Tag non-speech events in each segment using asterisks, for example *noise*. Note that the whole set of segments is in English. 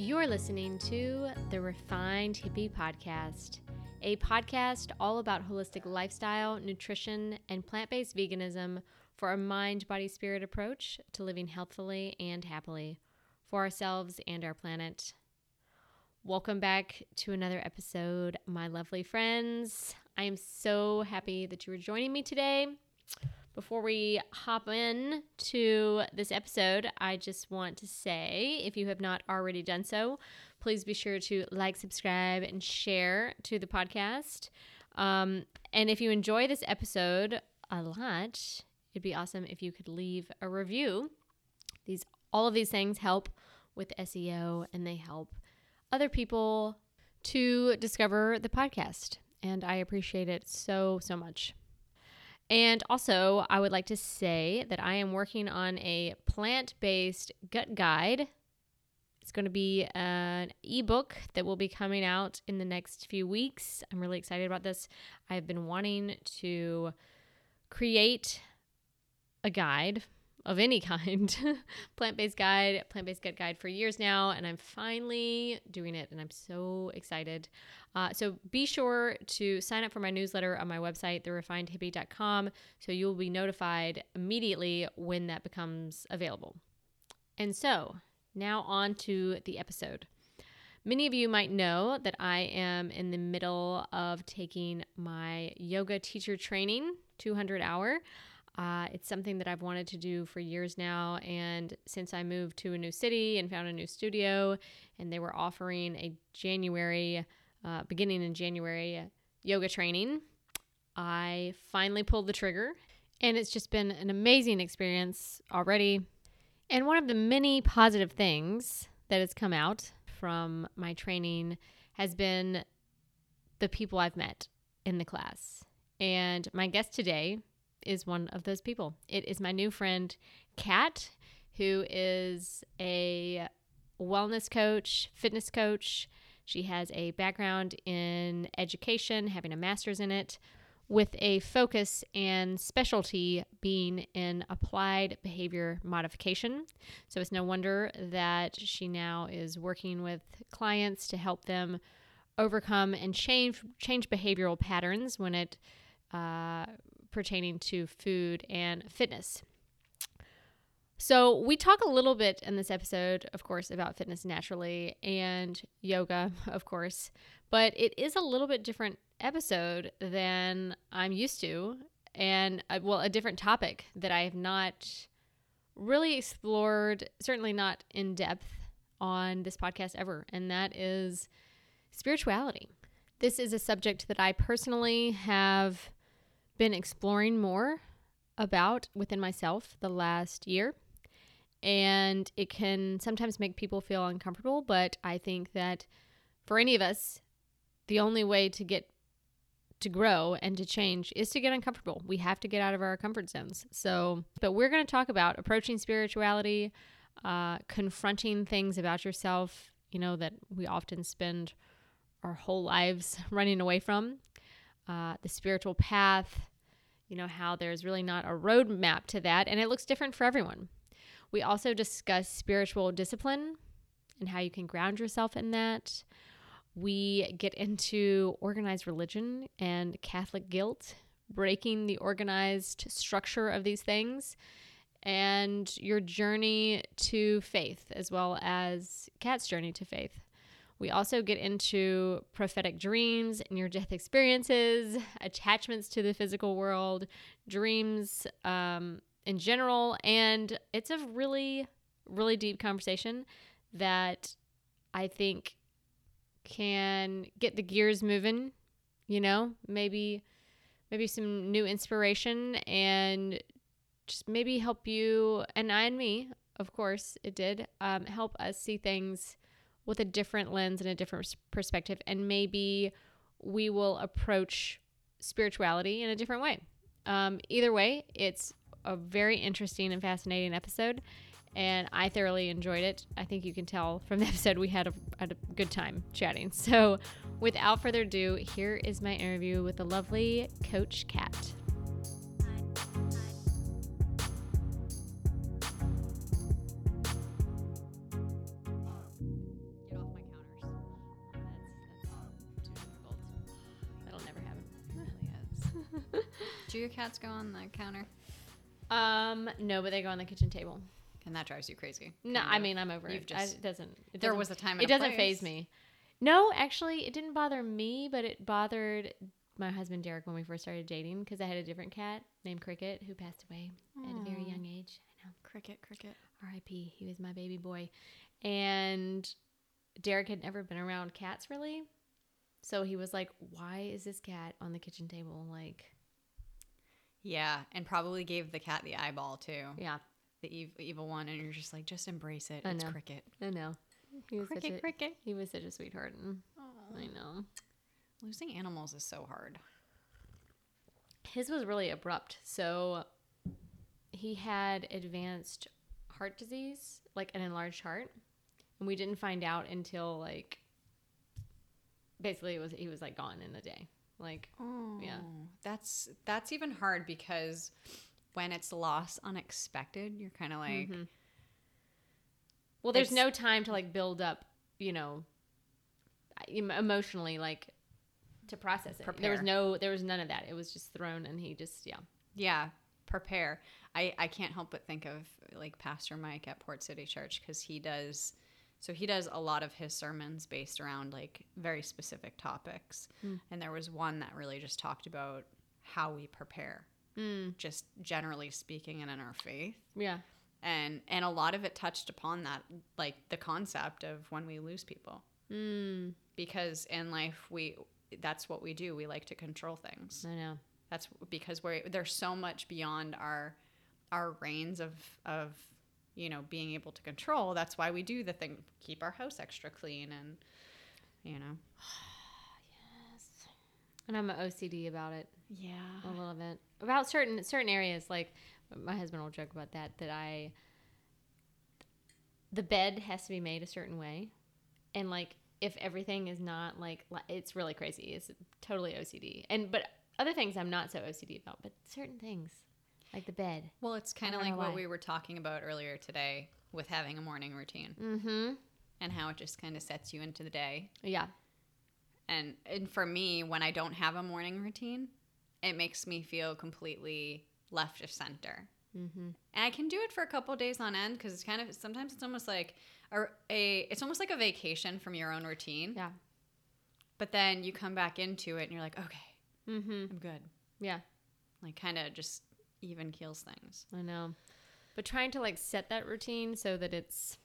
You're listening to the Refined Hippie Podcast, a podcast all about holistic lifestyle, nutrition, and plant based veganism for a mind, body, spirit approach to living healthfully and happily for ourselves and our planet. Welcome back to another episode, my lovely friends. I am so happy that you are joining me today. Before we hop in to this episode, I just want to say if you have not already done so, please be sure to like, subscribe, and share to the podcast. Um, and if you enjoy this episode a lot, it'd be awesome if you could leave a review. These all of these things help with SEO and they help other people to discover the podcast. And I appreciate it so, so much. And also, I would like to say that I am working on a plant based gut guide. It's going to be an ebook that will be coming out in the next few weeks. I'm really excited about this. I've been wanting to create a guide of any kind, *laughs* plant based guide, plant based gut guide for years now, and I'm finally doing it, and I'm so excited. Uh, so be sure to sign up for my newsletter on my website, therefinedhippie.com, so you'll be notified immediately when that becomes available. And so now on to the episode. Many of you might know that I am in the middle of taking my yoga teacher training, 200 hour. Uh, it's something that I've wanted to do for years now. And since I moved to a new city and found a new studio, and they were offering a January, uh, beginning in January, yoga training, I finally pulled the trigger. And it's just been an amazing experience already. And one of the many positive things that has come out from my training has been the people I've met in the class. And my guest today is one of those people. It is my new friend, Kat, who is a wellness coach, fitness coach. She has a background in education, having a master's in it, with a focus and specialty being in applied behavior modification. So it's no wonder that she now is working with clients to help them overcome and change change behavioral patterns when it uh, pertaining to food and fitness. So, we talk a little bit in this episode, of course, about fitness naturally and yoga, *laughs* of course, but it is a little bit different episode than I'm used to, and uh, well, a different topic that I have not really explored, certainly not in depth on this podcast ever, and that is spirituality. This is a subject that I personally have been exploring more about within myself the last year. And it can sometimes make people feel uncomfortable, but I think that for any of us, the only way to get to grow and to change is to get uncomfortable. We have to get out of our comfort zones. So, but we're going to talk about approaching spirituality, uh, confronting things about yourself, you know, that we often spend our whole lives *laughs* running away from, uh, the spiritual path, you know, how there's really not a roadmap to that, and it looks different for everyone. We also discuss spiritual discipline and how you can ground yourself in that. We get into organized religion and Catholic guilt, breaking the organized structure of these things, and your journey to faith, as well as Kat's journey to faith. We also get into prophetic dreams, near death experiences, attachments to the physical world, dreams um, in general. And it's a really, really deep conversation that I think can get the gears moving, you know, maybe maybe some new inspiration and just maybe help you and I and me, of course, it did um, help us see things with a different lens and a different perspective. And maybe we will approach spirituality in a different way. Um, either way, it's a very interesting and fascinating episode. And I thoroughly enjoyed it. I think you can tell from the *laughs* episode we had a, had a good time chatting. So, without further ado, here is my interview with the lovely Coach Kat. Do your cats go on the counter? Um, no, but they go on the kitchen table. And that drives you crazy. No, I mean I'm over You've it. I- it doesn't. It There doesn't- was a time It doesn't faze me. No, actually, it didn't bother me, but it bothered my husband Derek when we first started dating because I had a different cat named Cricket who passed away at a very young age. I know. Cricket, cricket. R.I.P. He was my baby boy, and Derek had never been around cats really, so he was like, "Why is this cat on the kitchen table?" Like, Yeah, and probably gave the cat the eyeball too. yeah, The ev- evil one, and you're just like, just embrace it. I it's know. cricket. I know. He was such Cricket, a, cricket. he was such a sweetheart. and I know. Losing animals is so hard. His was really abrupt. So he had advanced heart disease, like an enlarged heart, and we didn't find out until like basically it was he was like gone in the day. Like Oh, Yeah. That's that's even hard because when it's loss unexpected, you're kind of like, Mhm. well, there's no time to like build up, you know, emotionally like to process it. There was no there was none of that. It was just thrown and he just yeah. yeah, prepare. I I can't help but think of like Pastor Mike at Port City Church because he does. So he does a lot of his sermons based around like very specific topics, Mm. and there was one that really just talked about how we prepare, Mm, just generally speaking, and in our faith. yeah. and and a lot of it touched upon that like the concept of when we lose people Mm, because in life we that's what we do we like to control things I know. that's because we're there's so much beyond our our reigns of of you know being able to control that's why we do the thing keep our house extra clean and you know Yes. And I'm an OCD about it yeah a little bit. About certain certain areas, like my husband will joke about that. That I, the bed has to be made a certain way, and like if everything is not like it's really crazy. It's totally OCD. And but other things I'm not so OCD about, but certain things like the bed. well it's kind of like what why. we were talking about earlier today with having a morning routine Mm-hmm. and how it just kind of sets you into the day Yeah. and and for me when i don't have a morning routine it makes me feel completely left of center Mm-hmm. and i can do it for a couple days on end because it's kind of sometimes it's almost like a, a it's almost like a vacation from your own routine Yeah. but then you come back into it and you're like okay Mm-hmm. i'm good Yeah. like kind of just even keels things I know. But trying to like set that routine so that it's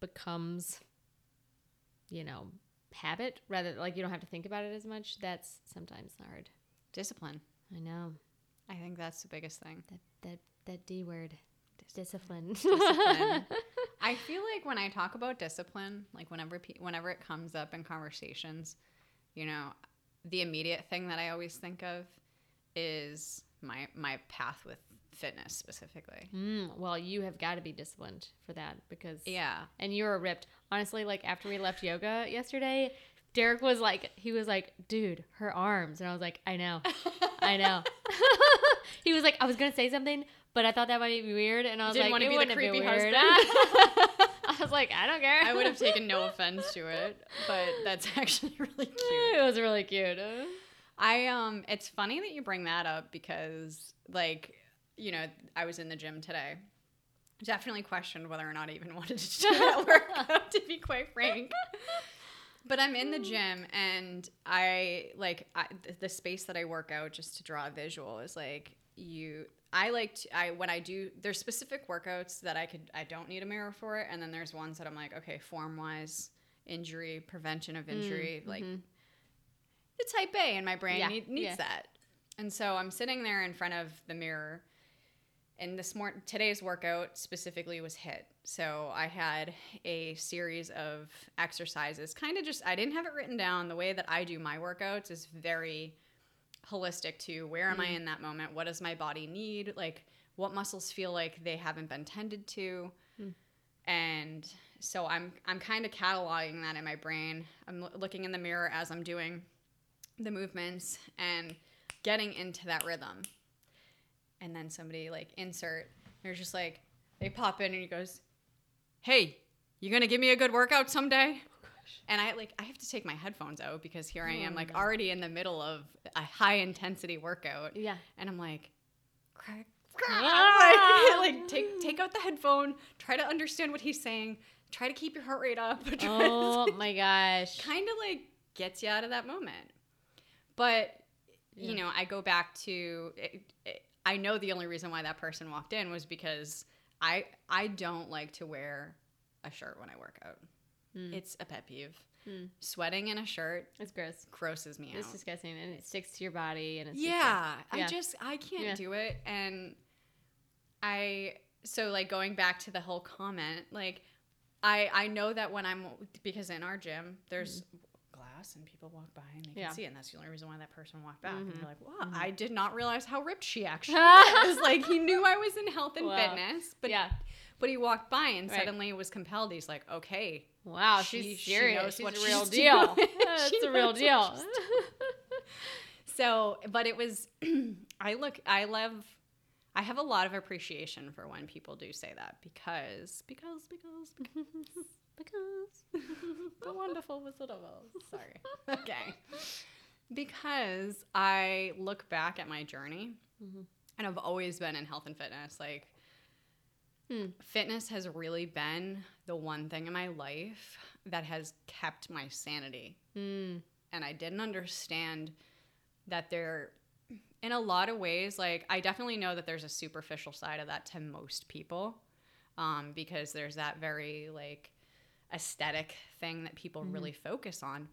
becomes, you know, habit rather like you don't have to think about it as much. That's sometimes hard. discipline I know i think that's the biggest thing that that that D word, discipline. discipline. *laughs* I feel like when I talk about discipline, like whenever pe- whenever it comes up in conversations, you know, the immediate thing that I always think of is my my path with fitness specifically. mm, well, you have got to be disciplined for that because Yeah. and you're ripped. Honestly, like after we left yoga yesterday, Derek was like, he was like, dude, her arms, and I was like, I know, I know. *laughs* *laughs* he was like, I was gonna say something, but I thought that might be weird, and I was Didn't like, it be wouldn't creepy weird. husband. *laughs* I was like, I don't care. I would have taken no offense to it, but that's actually really cute. it was really cute. I um it's funny that you bring that up because like, you know, I was in the gym today. Definitely questioned whether or not I even *laughs* wanted to do that *laughs* workout to be quite frank. But I'm in the gym and I like I, the space that I work out just to draw a visual is like you I like to, I when I do there's specific workouts that I could I don't need a mirror for it and then there's ones that I'm like okay form wise injury prevention of injury like mhm. The type A in my brain Yeah, need, needs yeah. that. And so I'm sitting there in front of the mirror. And this morning, today's workout specifically was HIIT. So I had a series of exercises. Kind of just, I didn't have it written down. The way that I do my workouts is very holistic to where am I Mm. in that moment? What does my body need? Like, what muscles feel like they haven't been tended to? Mm. And so I'm I'm kind of cataloging that in my brain. I'm loo- looking in the mirror as I'm doing the movements and getting into that rhythm. And then somebody like insert, they're just like they pop in and he goes, "Hey, you gonna give me a good workout someday?" And I like I have to take my headphones out because here I am Oh, like no. already in the middle of a high intensity workout. Yeah. And I'm like, crack, Ah! like, *laughs* like take take out the headphone, try to understand what he's saying, try to keep your heart rate up. *laughs* Oh my gosh. kind of like gets you out of that moment. But you know, I go back to it, it, I know the only reason why that person walked in was because I I don't like to wear a shirt when I work out. Mm. It's a pet peeve. Mm. Sweating in a shirt It's gross. grosses me It's out. It's disgusting, and it sticks to your body, and it's yeah, Yeah. I just I can't Yeah. do it and I so like going back to the whole comment, like I I know that when I'm because in our gym there's glass and people walk by and they can Mm-hmm. Yeah. see it and that's the only reason why that person walked back and Mhm. you're like, "Wow, I did not realize how ripped she actually *laughs* was." like he knew I was in health and Wow. fitness, but yeah. but he walked by and Right. suddenly was compelled. He's like, "Okay, Wow, She- she's she serious. knows she's a real *laughs* deal. *laughs* That's a real deal. So, but it was, *clears throat* I look, I love, I have a lot of appreciation for when people do say that because, because, because, because, because *laughs* the wonderful Wizard of Oz. Sorry. *laughs* Okay. Because I look back at my journey Mhm. and I've always been in health and fitness. Like, Hmm. fitness has really been the one thing in my life that has kept my sanity Mm. and I didn't understand that there in a lot of ways like I definitely know that there's a superficial side of that to most people um, because there's that very like aesthetic thing that people Mhm. really focus on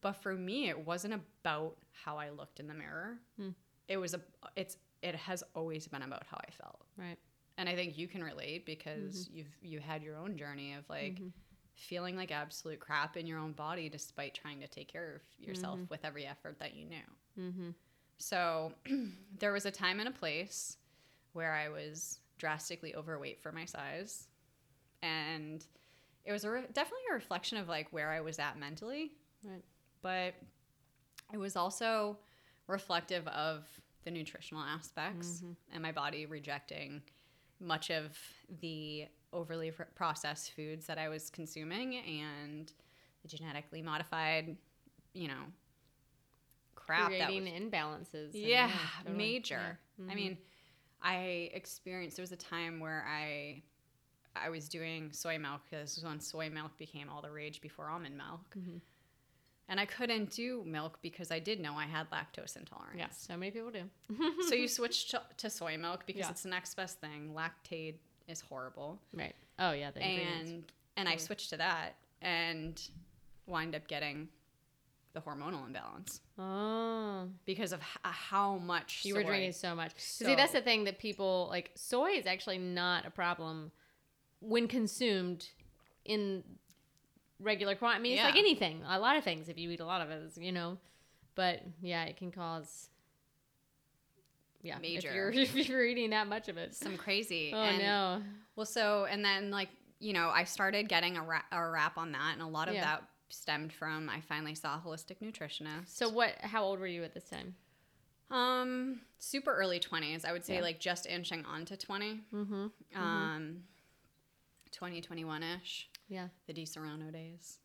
but for me it wasn't about how I looked in the mirror Hmm. it was a it's it has always been about how I felt Right. and I think you can relate because you've you had your own journey of like Mhm. feeling like absolute crap in your own body despite trying to take care of yourself Mhm. with every effort that you knew. Mm-hmm. So *clears throat* there was a time and a place where I was drastically overweight for my size. And it was a re- definitely a reflection of like where I was at mentally. Right. But it was also reflective of the nutritional aspects Mhm. and my body rejecting much of the overly processed foods that I was consuming and the genetically modified, you know, crap that Creating was imbalances. yeah, totally. major. Yeah. I Mhm. mean, I experienced there was a time where I I was doing soy milk because this was when soy milk became all the rage before almond milk. Mhm. And I couldn't do milk because I did know I had lactose intolerance. Yeah, so many people do. so you *laughs* switch to, to soy milk because Yeah. it's the next best thing. Lactaid is horrible. right. Oh yeah, the. And and I switched to that and wind up getting the hormonal imbalance Oh, because of h- how much you were drinking so much. See, that's the thing that people like. Soy is actually not a problem when consumed in regular quantity. I mean, it's like anything. A lot of things. If you eat a lot of it, you know. But yeah, it can cause. Yeah, major. If you're, *laughs* if you're eating that much of it, some crazy. *laughs* Oh and, no. Well, so and then like you know, I started getting a, ra- a wrap on that, and a lot of yeah. that stemmed from I finally saw a holistic nutritionist. So what? How old were you at this time? Um, super early twenties. I would say yeah. like just inching onto 20 mm-hmm. Um. Mm-hmm 2021 ish. Yeah. The Disaronno days.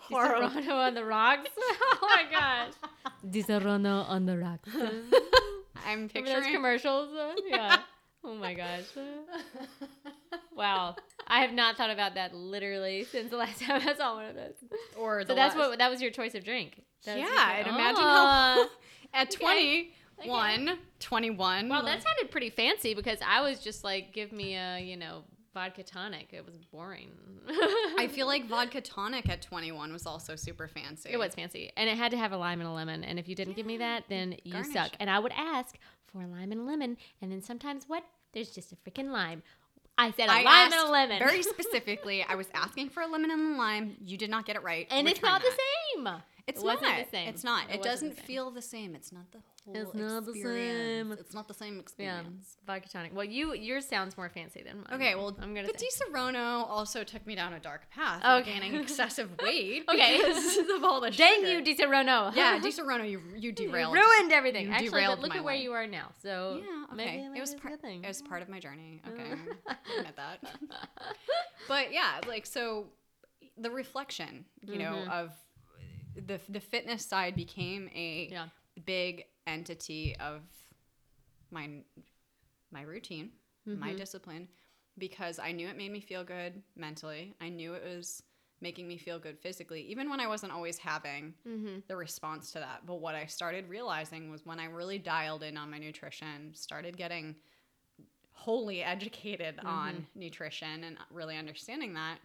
Horrible. Serrano on the rocks. *laughs* oh my gosh. Disaronno on the rocks. *laughs* I'm picturing Remember those commercials. yeah. *laughs* Oh my gosh. wow. I have not thought about that literally since the last time I saw one of those. Or so that's last. what that was your choice of drink. Yeah, and imagine oh. how at okay. twenty 21, 21. Well, that sounded pretty fancy because I was just like, give me a, you know, vodka tonic. It was boring. *laughs* I feel like vodka tonic at 21 was also super fancy. It was fancy. And it had to have a lime and a lemon. And if you didn't give me that, then you Garnish suck. And I would ask for a lime and a lemon. And then sometimes what? There's just a freaking lime. I said a I lime and a lemon. Very *laughs* specifically, I was asking for a lemon and a lime. You did not get it right. and it's Return not that. the same. It's It wasn't not the same. It's not. It It, doesn't feel the same. It's not the whole It's not the same. It's not the same Yeah, experience. vodka tonic. Well, you yours sounds more fancy than mine. Okay, well, I'm gonna but say. Disaronno also took me down a dark path of Okay. gaining *laughs* excessive weight Okay. because *laughs* of all the *laughs* Dang sugar. you, Disaronno. Yeah, Disaronno, you you You derailed. ruined everything. you Actually, derailed look at where life. you are now. So Yeah, okay. it was part. good thing. It was part of my journey. Okay. I admit that. But yeah, like so, the reflection, you know, Mhm. of the the fitness side became a Yeah. big entity of my my routine, my Mhm. discipline because I knew it made me feel good mentally. I knew it was making me feel good physically even when I wasn't always having Mm-hmm. the response to that. But what I started realizing was when I really dialed in on my nutrition, started getting wholly educated on nutrition and really understanding that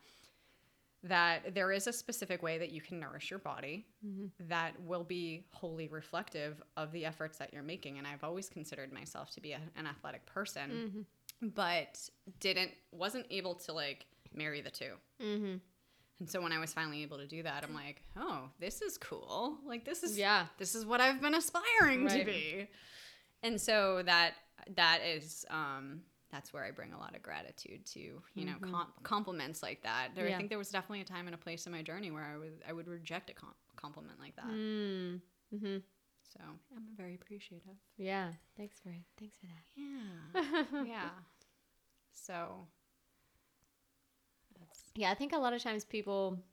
that there is a specific way that you can nourish your body Mhm. that will be wholly reflective of the efforts that you're making and I've always considered myself to be a, an athletic person Mm-hmm. but didn't wasn't able to like marry the two Mm-hmm. and so when I was finally able to do that, I'm like, oh, this is cool. Like this is Yeah. this is what I've been aspiring to be. And so that that is um that's where I bring a lot of gratitude to, you know, Mhm. com- compliments like that. There, Yeah. I think there was definitely a time and a place in my journey where I would I would reject a com- compliment like that. Mm-hmm. So I'm very appreciative. Yeah. Thanks for thanks for that. Yeah, *laughs* yeah. So that's Yeah, I think a lot of times people,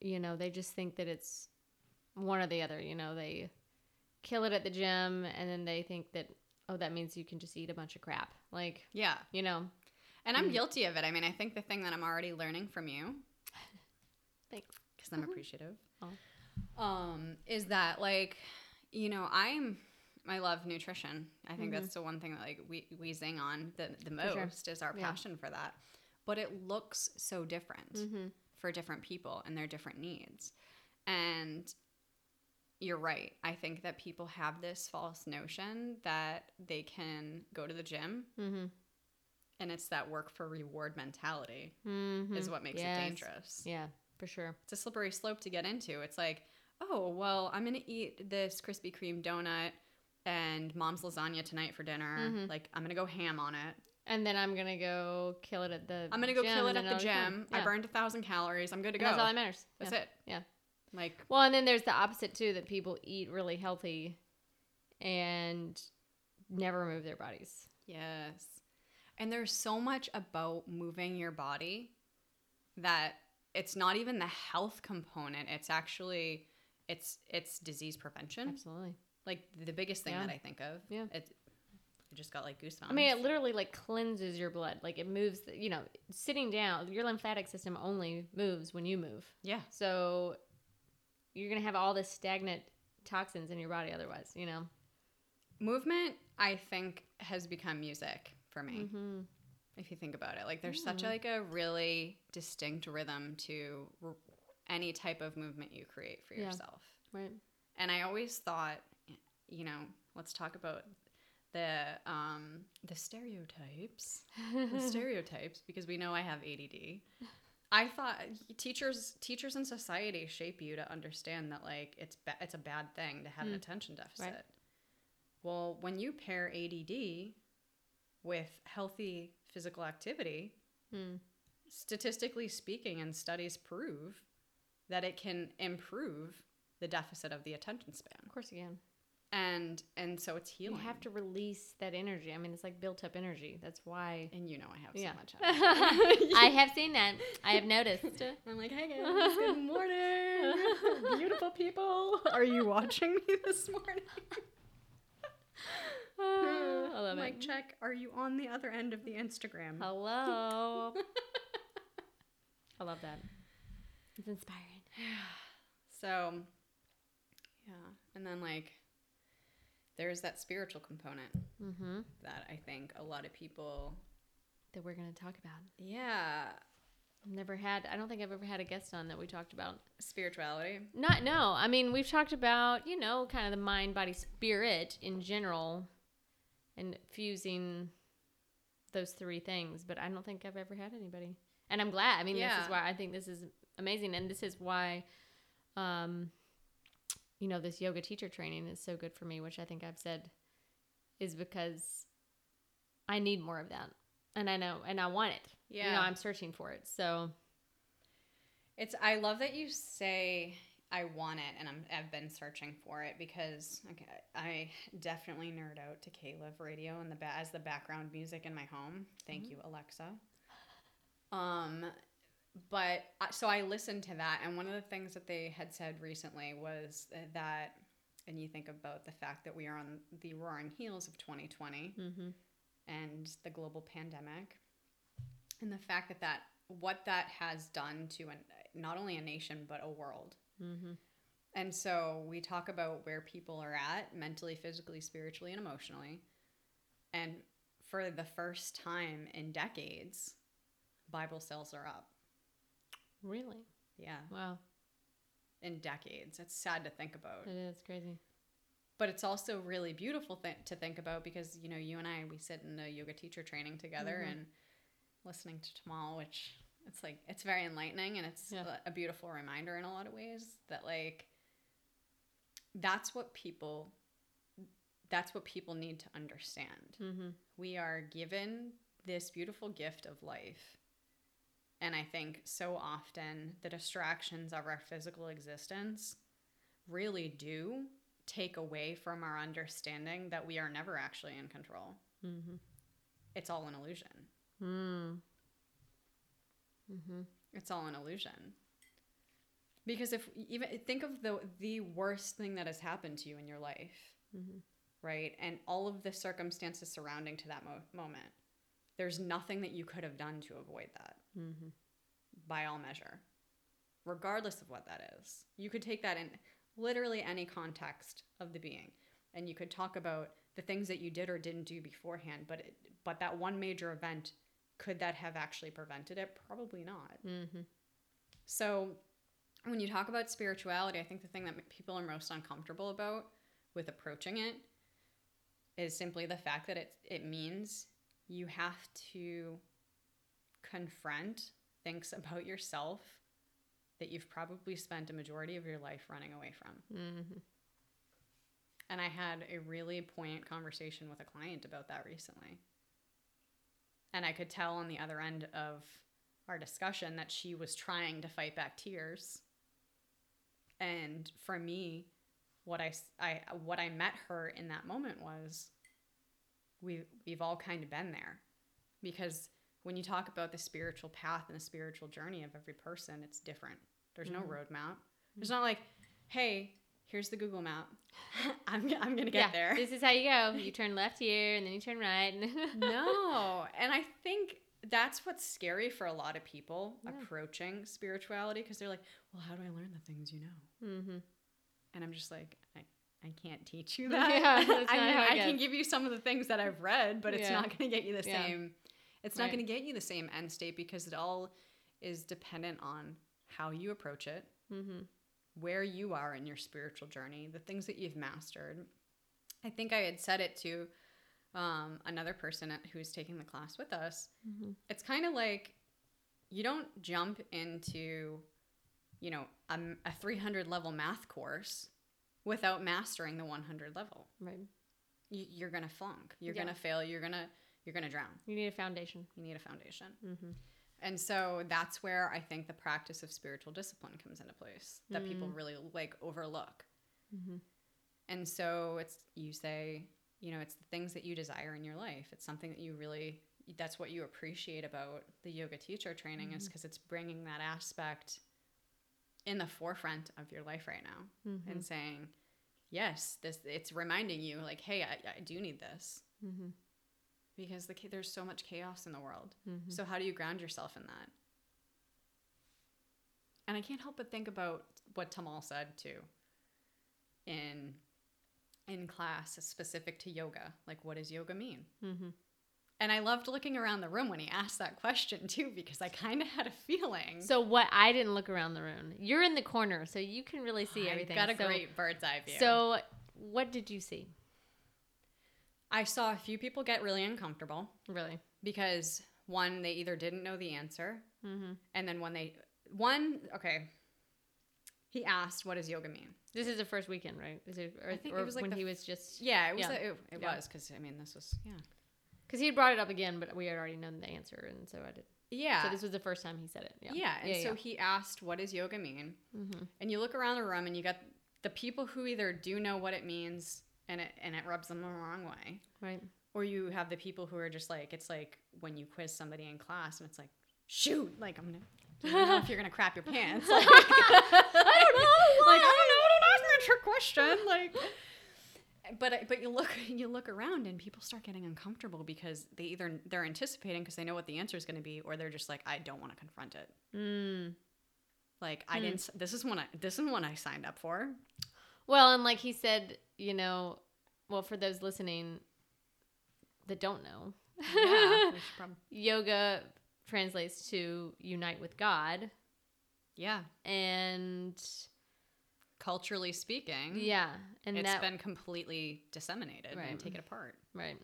you know, they just think that it's one or the other. You know, they kill it at the gym and then they think that, oh, that means you can just eat a bunch of crap. Like, yeah. you know, And I'm Mm. guilty of it. I mean, I think the thing that I'm already learning from you *laughs* thanks. because I'm appreciative. Oh. Um, is that like, you know, I'm I love nutrition. I think Mhm. that's the one thing that like we we zing on the the For sure. most is our Yeah. passion for that. But it looks so different Mm-hmm. for different people and their different needs. And you're right. I think that people have this false notion that they can go to the gym Mm-hmm. and it's that work for reward mentality Mm-hmm. is what makes Yes. it dangerous. Yeah, for sure. it's a slippery slope to get into. It's like, oh, well, I'm going to eat this Krispy Kreme donut and mom's lasagna tonight for dinner. Mhm. Like, I'm going to go ham on it. And then I'm gonna go kill it at the. I'm going to go gym, kill it at the I'll be fine. gym. I burned a thousand calories. I'm good to And go. That's all that matters. That's yeah. it. Yeah. Like, Well, and then there's the opposite too that people eat really healthy and never move their bodies. yes. And there's so much about moving your body that it's not even the health component. It's actually it's it's disease prevention. Absolutely. Like the biggest thing Yeah. that I think of. Yeah. It, I just got like goosebumps. I mean, it literally like cleanses your blood. Like it moves. The, you know, sitting down, your lymphatic system only moves when you move. yeah. So you're gonna have all this stagnant toxins in your body otherwise. You know. movement i think has become music for me Mm-hmm. if you think about it like there's such Mm. like a really distinct rhythm to r- any type of movement you create for Yeah. yourself Right. and i always thought you know let's talk about the um the stereotypes the *laughs* stereotypes because we know i have ADD *laughs* i thought teachers teachers in society shape you to understand that like it's ba- it's a bad thing to have an Mm. attention deficit well when you pair ADD with healthy physical activity Hmm. statistically speaking and studies prove that it can improve the deficit of the attention span Of course you can. And and so it's healing. You have to release that energy. I mean, it's like built up energy. That's why. and you know i have Yeah. so much. *laughs* I have seen that. I have noticed. *laughs* I'm like, hey guys, good *laughs* morning, beautiful people. Are you watching me this morning? Ah, I love Mic it. check. Are you on the other end of the Instagram? Hello. I love that. It's inspiring. *sighs* So, yeah, and then like, there's that spiritual component Mm-hmm. that I think a lot of people, That we're gonna talk about. yeah, I've never had. I don't think I've ever had a guest on that we talked about. spirituality. Not no. I mean, we've talked about you know kind of the mind, body, spirit in general, and fusing those three things. But I don't think I've ever had anybody, and I'm glad. I mean, this is why I think this is amazing, and this is why, um, you know, this yoga teacher training is so good for me, which I think I've said is because I need more of that, and I know, and I want it. Yeah, You know, I'm searching for it. So It's I love that you say I want it and I'm I've been searching for it because okay, I definitely nerd out to K-LOVE radio and the as the background music in my home. Thank you, Alexa. Um but so I listened to that, and one of the things that they had said recently was that, and you think about the fact that we are on the roaring heels of 2020 Mm-hmm. and the global pandemic, and the fact that that what that has done to an, not only a nation but a world. Mm-hmm. And so we talk about where people are at mentally, physically, spiritually, and emotionally. And for the first time in decades, Bible sales are up. Really? Yeah, Wow. in decades. It's sad to think about. It is crazy. But it's also really beautiful th- to think about because, you know, you and I, we sit in a yoga teacher training together Mhm. and listening to Tamal, which it's like, it's very enlightening and it's Yeah. a beautiful reminder in a lot of ways that, like, that's what people that's what people need to understand Mm-hmm. we are given this beautiful gift of life and i think so often the distractions of our physical existence really do take away from our understanding that we are never actually in control Mm-hmm. it's all an illusion Mm. Mm-hmm. it's all an illusion because if even think of the the worst thing that has happened to you in your life Mm-hmm. right and all of the circumstances surrounding to that mo- moment there's nothing that you could have done to avoid that. Mm-hmm. by all measure. Regardless of what that is. You could take that in literally any context of the being. And you could talk about the things that you did or didn't do beforehand but it, but that one major event could that have actually prevented it? Probably not. Mm-hmm. so, when you talk about spirituality, I think the thing that people are most uncomfortable about with approaching it is simply the fact that it it means you have to confront things about yourself that you've probably spent a majority of your life running away from. Mm-hmm. And I had a really poignant conversation with a client about that recently. And I could tell on the other end of our discussion that she was trying to fight back tears. And for me, what I, I- what I met her in that moment was we we've all kind of been there. Because when you talk about the spiritual path and the spiritual journey of every person, it's different. There's no Mhm. roadmap. There's not like, hey, here's the Google map. *laughs* I'm, I'm going to get yeah, there. This is how you go. You turn left here, and then you turn right. *laughs* no. And I think that's what's scary for a lot of people Yeah. approaching spirituality because they're like, well, how do I learn the things you know? mm-hmm. And I'm just like, I, I can't teach you *laughs* that. Yeah, I mean, I can give you some of the things that I've read, but it's Yeah. not going to get you the Yeah. same. It's not going to get you the same end state because it all is dependent on how you approach it, Mm-hmm. where you are in your spiritual journey, the things that you've mastered. I think I had said it to um, another person at- who's taking the class with us. Mm-hmm. It's kind of like you don't jump into, you know, a 300 level math course without mastering the 100 level. Right. You, you're gonna flunk. You're Yeah. gonna fail. You're gonna you're gonna drown. You need a foundation. You need a foundation. Mm-hmm. And so that's where I think the practice of spiritual discipline comes into place that people Mm. really like overlook. Mm-hmm. And so it's you say, you know, it's the things that you desire in your life. It's something that you really that's what you appreciate about the yoga teacher training is because it's bringing that aspect in the forefront of your life right now Mm-hmm. and saying, yes, this it's reminding you like, hey, I, I do need this Mm-hmm. because the there's so much chaos in the world. Mm-hmm. So how do you ground yourself in that? And I can't help but think about what Tamal said too. In in class specific to yoga, like what does yoga mean? And I loved looking around the room when he asked that question *laughs* too because I kind of had a feeling. So what? I didn't look around the room. You're in the corner, so you can really see I've everything. Got a so, great bird's eye view. So, what did you see? I saw a few people get really uncomfortable Really? because one, they either didn't know the answer, Mm-hmm. and then when they one, okay, he asked, "What does yoga mean?" This is the first weekend, right? Is it? Or, I think it was like when the he was just Yeah, it was. Yeah. the- it it Yeah. was because I mean, this was yeah. Because he had brought it up again, but we had already known the answer, and so I did. Yeah. So this was the first time he said it. Yeah. yeah. And yeah, so he asked, "What does yoga mean?" Mm-hmm. And you look around the room, and you got the people who either do know what it means, and it and it rubs them the wrong way, Right. or you have the people who are just like, it's like when you quiz somebody in class, and it's like, shoot, like I'm gonna I don't know if you're gonna crap your pants? Like, I don't know. Like, I don't know. Don't ask me a trick question. Like, but but you look *laughs* you look around and people start getting uncomfortable because they either they're anticipating because they know what the answer is going to be, or they're just like, I don't want to confront it. Mm. Like, I didn't. This is one. I, this is one I signed up for. Well, and like he said, you know, well, for those listening that don't know, Yeah. we should *laughs* prob- yoga translates to unite with God. yeah. And Culturally speaking, yeah, and it's that, been completely disseminated Right. and taken apart. right.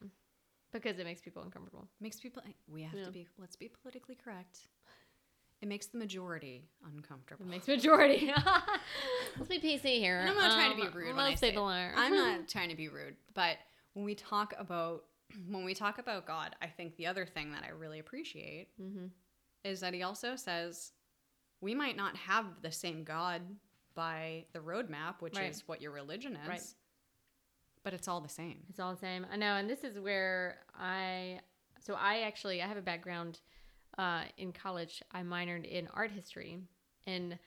Because it makes people uncomfortable. makes people we have Yeah. to be let's be politically correct it makes the majority uncomfortable It makes majority. *laughs* Let's be PC here. And I'm not trying to be Um, rude when I say the line. i'm not *laughs* trying to be rude but when we talk about *clears throat* when we talk about god i think the other thing that i really appreciate hmm is that he also says we might not have the same god by the roadmap which Right. is what your religion is Right. but it's all the same It's all the same. I know, and this is where I. So I actually I have a background uh, in college. I minored in art history, and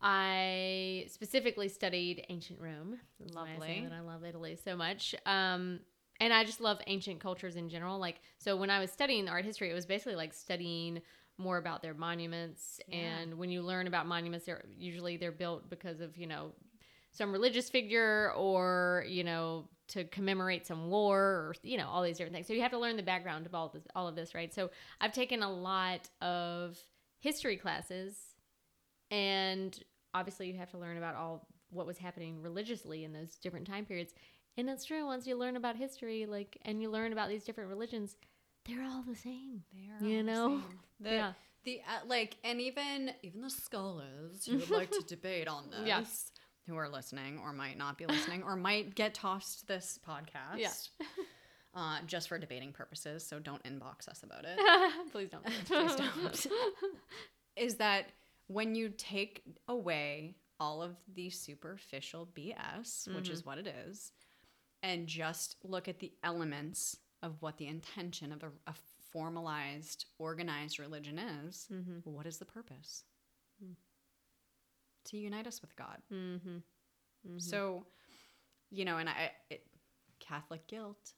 I specifically studied ancient Rome. I Lovely. that I love Italy so much. Um, and I just love ancient cultures in general. Like, so when I was studying art history, it was basically like studying more about their monuments. Yeah. And when you learn about monuments, they're usually they're built because of you know some religious figure or you know to commemorate some war or you know all these different things so you have to learn the background of all this all of this right so i've taken a lot of history classes and obviously you have to learn about all what was happening religiously in those different time periods and it's true once you learn about history like and you learn about these different religions they're all the same they are You all the know? same. *laughs* the, yeah the uh, like and even even the scholars who would like to *laughs* debate on this yes. who are listening or might not be listening or might get tossed this podcast Yeah. *laughs* uh, just for debating purposes so don't inbox us about it please don't Please don't. is that when you take away all of the superficial bs which is what it is and just look at the elements of what the intention of a, a formalized organized religion is mm-hmm. what is the purpose? To unite us with God. Mm-hmm. So, you know, and I, it, Catholic guilt.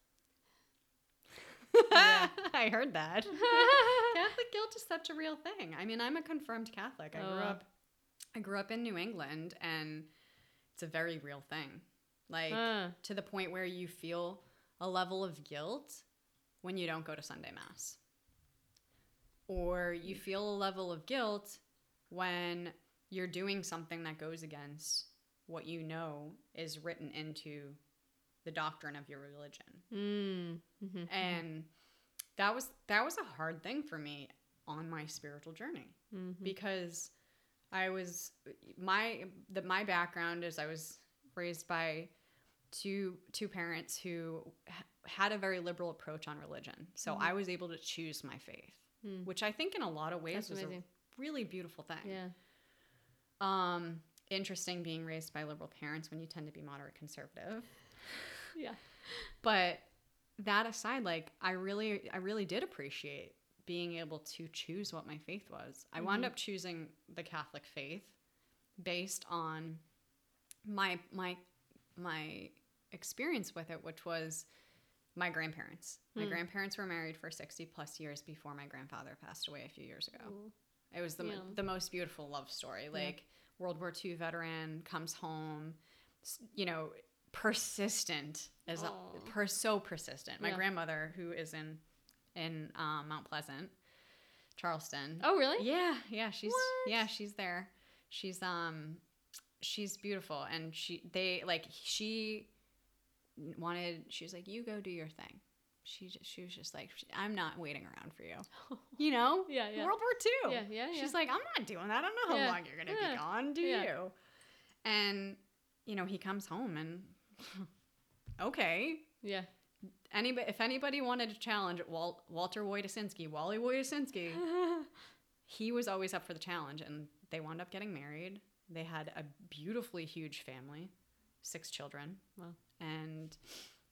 *laughs* Yeah. *laughs* I heard that. *laughs* Catholic guilt is such a real thing. I mean, I'm a confirmed Catholic. I Oh, grew up, I grew up in New England, and it's a very real thing. Like Ah. to the point where you feel a level of guilt when you don't go to Sunday Mass. Or you feel a level of guilt when you're doing something that goes against what you know is written into the doctrine of your religion. Mm-hmm. And that was that was a hard thing for me on my spiritual journey Mm-hmm. because I was my the my background is I was raised by two two parents who had a very liberal approach on religion. So Mhm. I was able to choose my faith, Mm. which I think in a lot of ways That's was amazing. a really beautiful thing. Yeah. Um interesting being raised by liberal parents when you tend to be moderate conservative. *laughs* Yeah. But that aside, like I really I really did appreciate being able to choose what my faith was. I wound Mhm. up choosing the Catholic faith based on my my my experience with it, which was my grandparents. My Hmm. grandparents were married for 60 plus years before my grandfather passed away a few years ago. Cool. It was the, Yeah. the most beautiful love story. Like World War II veteran comes home, you know, persistent as a, per, so persistent. My Yeah. grandmother, who is in in um, Mount Pleasant, Charleston. Oh, really? Yeah, yeah, she's What? yeah, she's there. She's um she's beautiful and she they like she wanted she was like you go do your thing. She just, she was just like I'm not waiting around for you. *laughs* You know? Yeah, yeah. World War II. Yeah, yeah, yeah. She's like I'm not doing that. I don't know how Yeah, long you're going to yeah, be gone, do you? And you know, he comes home and *laughs* okay, Yeah. anybody if anybody wanted to challenge Wal- Walter Wojtasinski, Wally Wojtasinski, *laughs* he was always up for the challenge and they wound up getting married they had a beautifully huge family six children Wow. And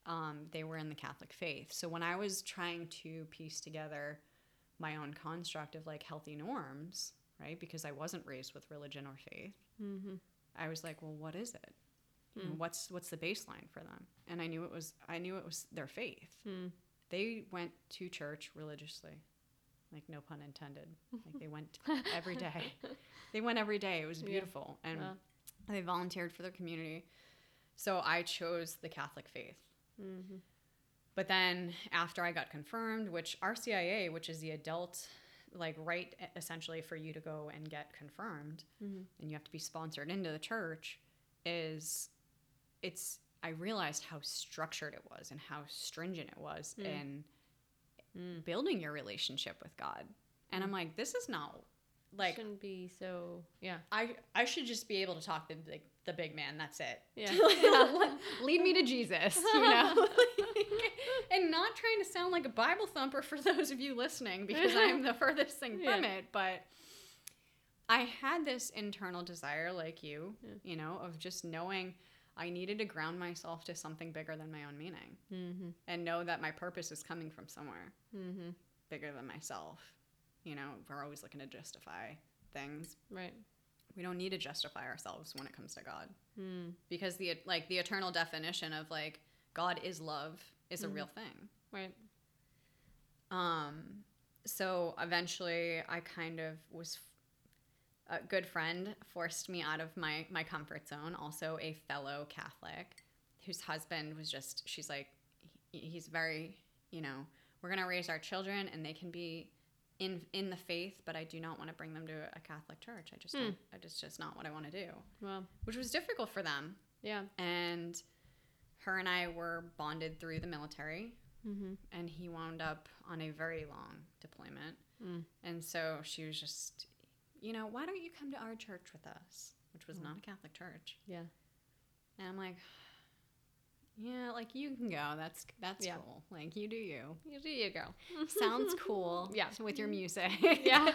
um, they were in the catholic faith so when i was trying to piece together my own construct of like healthy norms right? Because I wasn't raised with religion or faith. Mm-hmm. I was like, well, what is it? Mm. what's what's the baseline for them? And I knew it was I knew it was their faith. Mm. They went to church religiously. Like no pun intended. Like they went *laughs* every day. They went every day. It was Yeah. beautiful. And Wow. they volunteered for their community. So I chose the Catholic faith. Mm-hmm. But then after I got confirmed, which RCIA, which is the adult like right essentially for you to go and get confirmed Mhm. and you have to be sponsored into the church is it's I realized how structured it was and how stringent it was Mm. in Mm. building your relationship with God. And I'm like, this is not like shouldn't be so. Yeah. I I should just be able to talk to big, the big man. That's it. Yeah. *laughs* Lead me to Jesus, you know, *laughs* and not trying to sound like a Bible thumper for those of you listening because I'm the *laughs* furthest thing from Yeah. it. But I had this internal desire, like you, Yeah. you know, of just knowing I needed to ground myself to something bigger than my own meaning Mm-hmm. and know that my purpose is coming from somewhere Mm-hmm. bigger than myself. You know, we're always looking to justify things. Right. We don't need to justify ourselves when it comes to God Mm. because the like the eternal definition of like God is love is a Mhm. real thing. Right. Um so eventually I kind of was a good friend forced me out of my my comfort zone, also a fellow Catholic whose husband was just she's like he- he's very, you know, we're going to raise our children and they can be in in the faith, but I do not want to bring them to a Catholic church. I just Hmm. don't I just just not what I want to do, Well. which was difficult for them. Yeah. and her and I were bonded through the military, Mm-hmm. and he wound up on a very long deployment. Mm. And so she was just, you know, why don't you come to our church with us? Which was Mm. not a Catholic church. Yeah. And I'm like, yeah, like you can go. That's that's Yeah. cool. Like you do you. You do you go. *laughs* Sounds cool. *laughs* Yeah. With your music. *laughs* Yeah.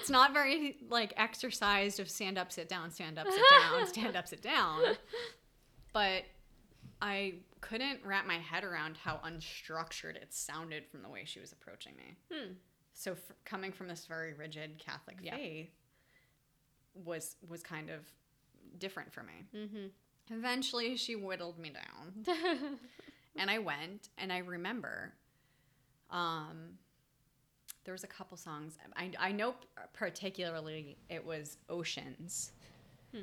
it's not very like exercised of stand up, sit down, stand up, sit down, stand up, sit down. But I couldn't wrap my head around how unstructured it sounded from the way she was approaching me. Hmm. So f- coming from this very rigid Catholic Yeah. faith was was kind of different for me. Mm-hmm. Eventually, she whittled me down, *laughs* and I went. And I remember, um, there was a couple songs. I I know particularly it was Oceans, Hmm.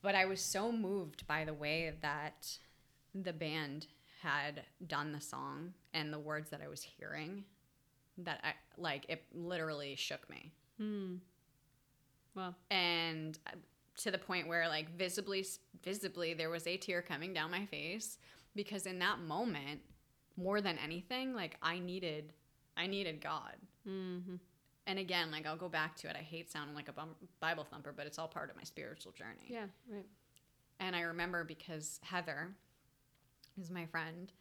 but I was so moved by the way that the band had done the song and the words that I was hearing that I like it literally shook me Hmm. Well. and uh, to the point where like visibly visibly there was a tear coming down my face because in that moment more than anything like i needed i needed god Mm-hmm. and again like i'll go back to it i hate sounding like a bum- bible thumper but it's all part of my spiritual journey Yeah. Right. and i remember because heather is my friend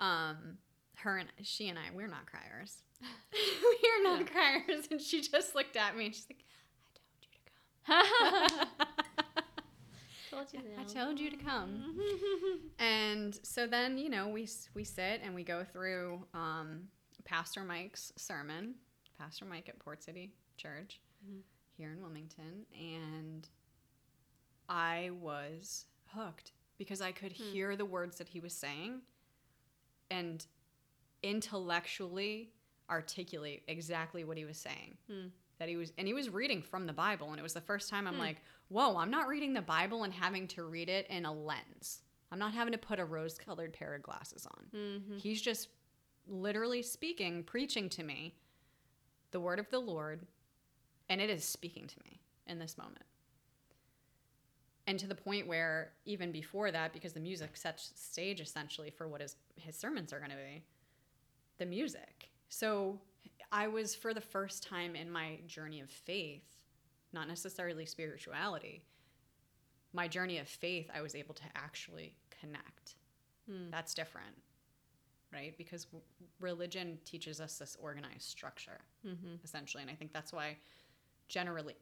um her and she and i we're not criers *laughs* we're not criers and she just looked at me and she's like told you to come Told you I told you to come. *laughs* And so then, you know, we we sit and we go through um, Pastor Mike's sermon, Pastor Mike at Port City Church Mhm. here in Wilmington, and I was hooked because I could Hmm. hear the words that he was saying and intellectually articulate exactly what he was saying Hmm. That he was and he was reading from the bible and it was the first time i'm Hmm. like whoa i'm not reading the bible and having to read it in a lens i'm not having to put a rose colored pair of glasses on Mm-hmm. he's just literally speaking preaching to me the word of the lord and it is speaking to me in this moment and to the point where even before that because the music sets stage essentially for what his his sermons are going to be the music so i was for the first time in my journey of faith not necessarily spirituality my journey of faith i was able to actually connect Hmm. that's different right because w- religion teaches us this organized structure Mm-hmm. essentially and i think that's why generally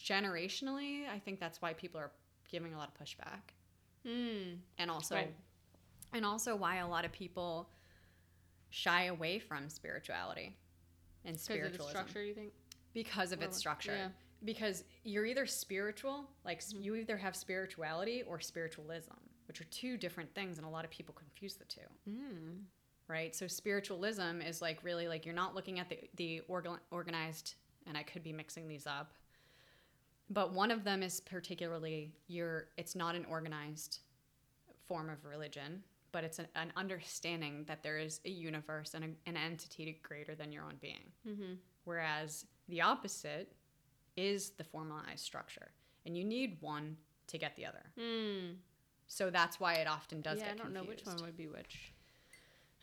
generationally i think that's why people are giving a lot of pushback Mm. and also Right. and also why a lot of people shy away from spirituality and Because of its structure, you think? because of Or its structure Yeah. because you're either spiritual, like s you either have spirituality or spiritualism, which are two different things, and a lot of people confuse the two. Mm. right? So spiritualism is like really like you're not looking at the the organ, organized, and I could be mixing these up, but one of them is particularly you're. It's not an organized form of religion, but it's an, an understanding that there is a universe and a, an entity greater than your own being. Mm-hmm. Whereas the opposite is the formalized structure, and you need one to get the other. Mm. So that's why it often does get. yeah, I don't know which one would be which.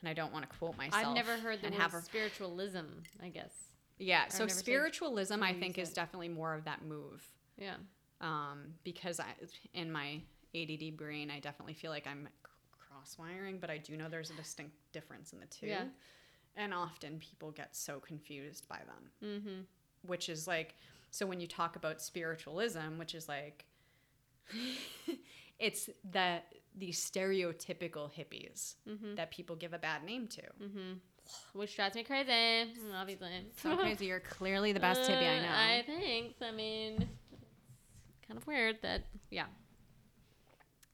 And I don't want to quote myself. I've never heard the word have a spiritualism. I guess. Yeah, I've so spiritualism, I think, is said. definitely more of that move. Yeah. Um, because I, in my ADD brain, I definitely feel like I'm cross wiring, but I do know there's a distinct difference in the two. Yeah. And often people get so confused by them, Mm-hmm. which is like, so when you talk about spiritualism, which is like, *laughs* it's the the stereotypical hippies Mm-hmm. that people give a bad name to. Mm-hmm. Which drives me crazy. Obviously. So crazy, you're clearly the best hippie I Uh, know. I think. I mean, it's kind of weird that yeah.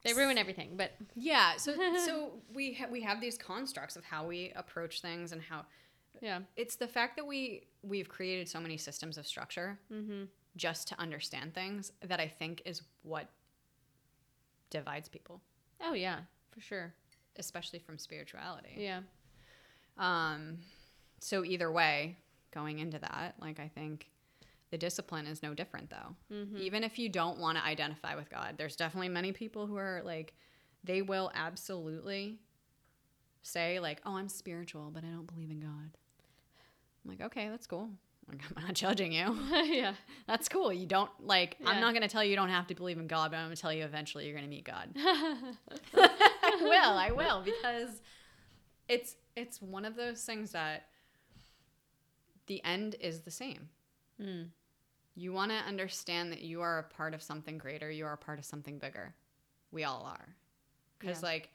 They ruin everything, but Yeah, so *laughs* so we ha- we have these constructs of how we approach things and how yeah. it's the fact that we we've created so many systems of structure Mm-hmm. just to understand things that I think is what divides people, Oh yeah, for sure. especially from spirituality. Yeah. Um so either way, going into that, like I think the discipline is no different though. Mm-hmm. Even if you don't want to identify with God, there's definitely many people who are like, they will absolutely say, like, oh, I'm spiritual, but I don't believe in God. I'm like, okay, that's cool. Like, I'm not *laughs* judging you. *laughs* yeah. That's cool. You don't, like, Yeah. I'm not going to tell you you don't have to believe in God, but I'm going to tell you eventually you're going to meet God. *laughs* I will. I will because it's it's one of those things that the end is the same. mm. You want to understand that you are a part of something greater. You are a part of something bigger. We all are. Because, Yeah. like,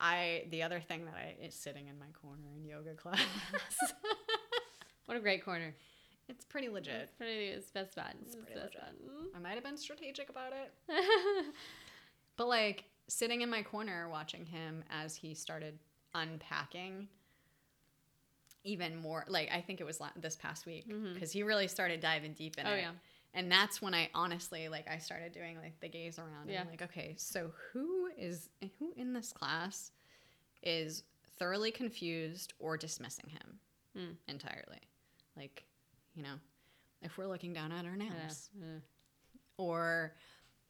I, the other thing that I, is sitting in my corner in yoga *laughs* class, *laughs* What a great corner. it's pretty legit. It's pretty. It's best spot. It's It's pretty best legit. I might have been strategic about it. *laughs* But, like, sitting in my corner watching him as he started unpacking even more, like, I think it was this past week, because he really started diving deep in oh it. yeah. And that's when I honestly like I started doing like the gaze around Yeah. and like okay, so who is who in this class is thoroughly confused or dismissing him Mm. entirely? Like, you know, if we're looking down at our nails Uh. or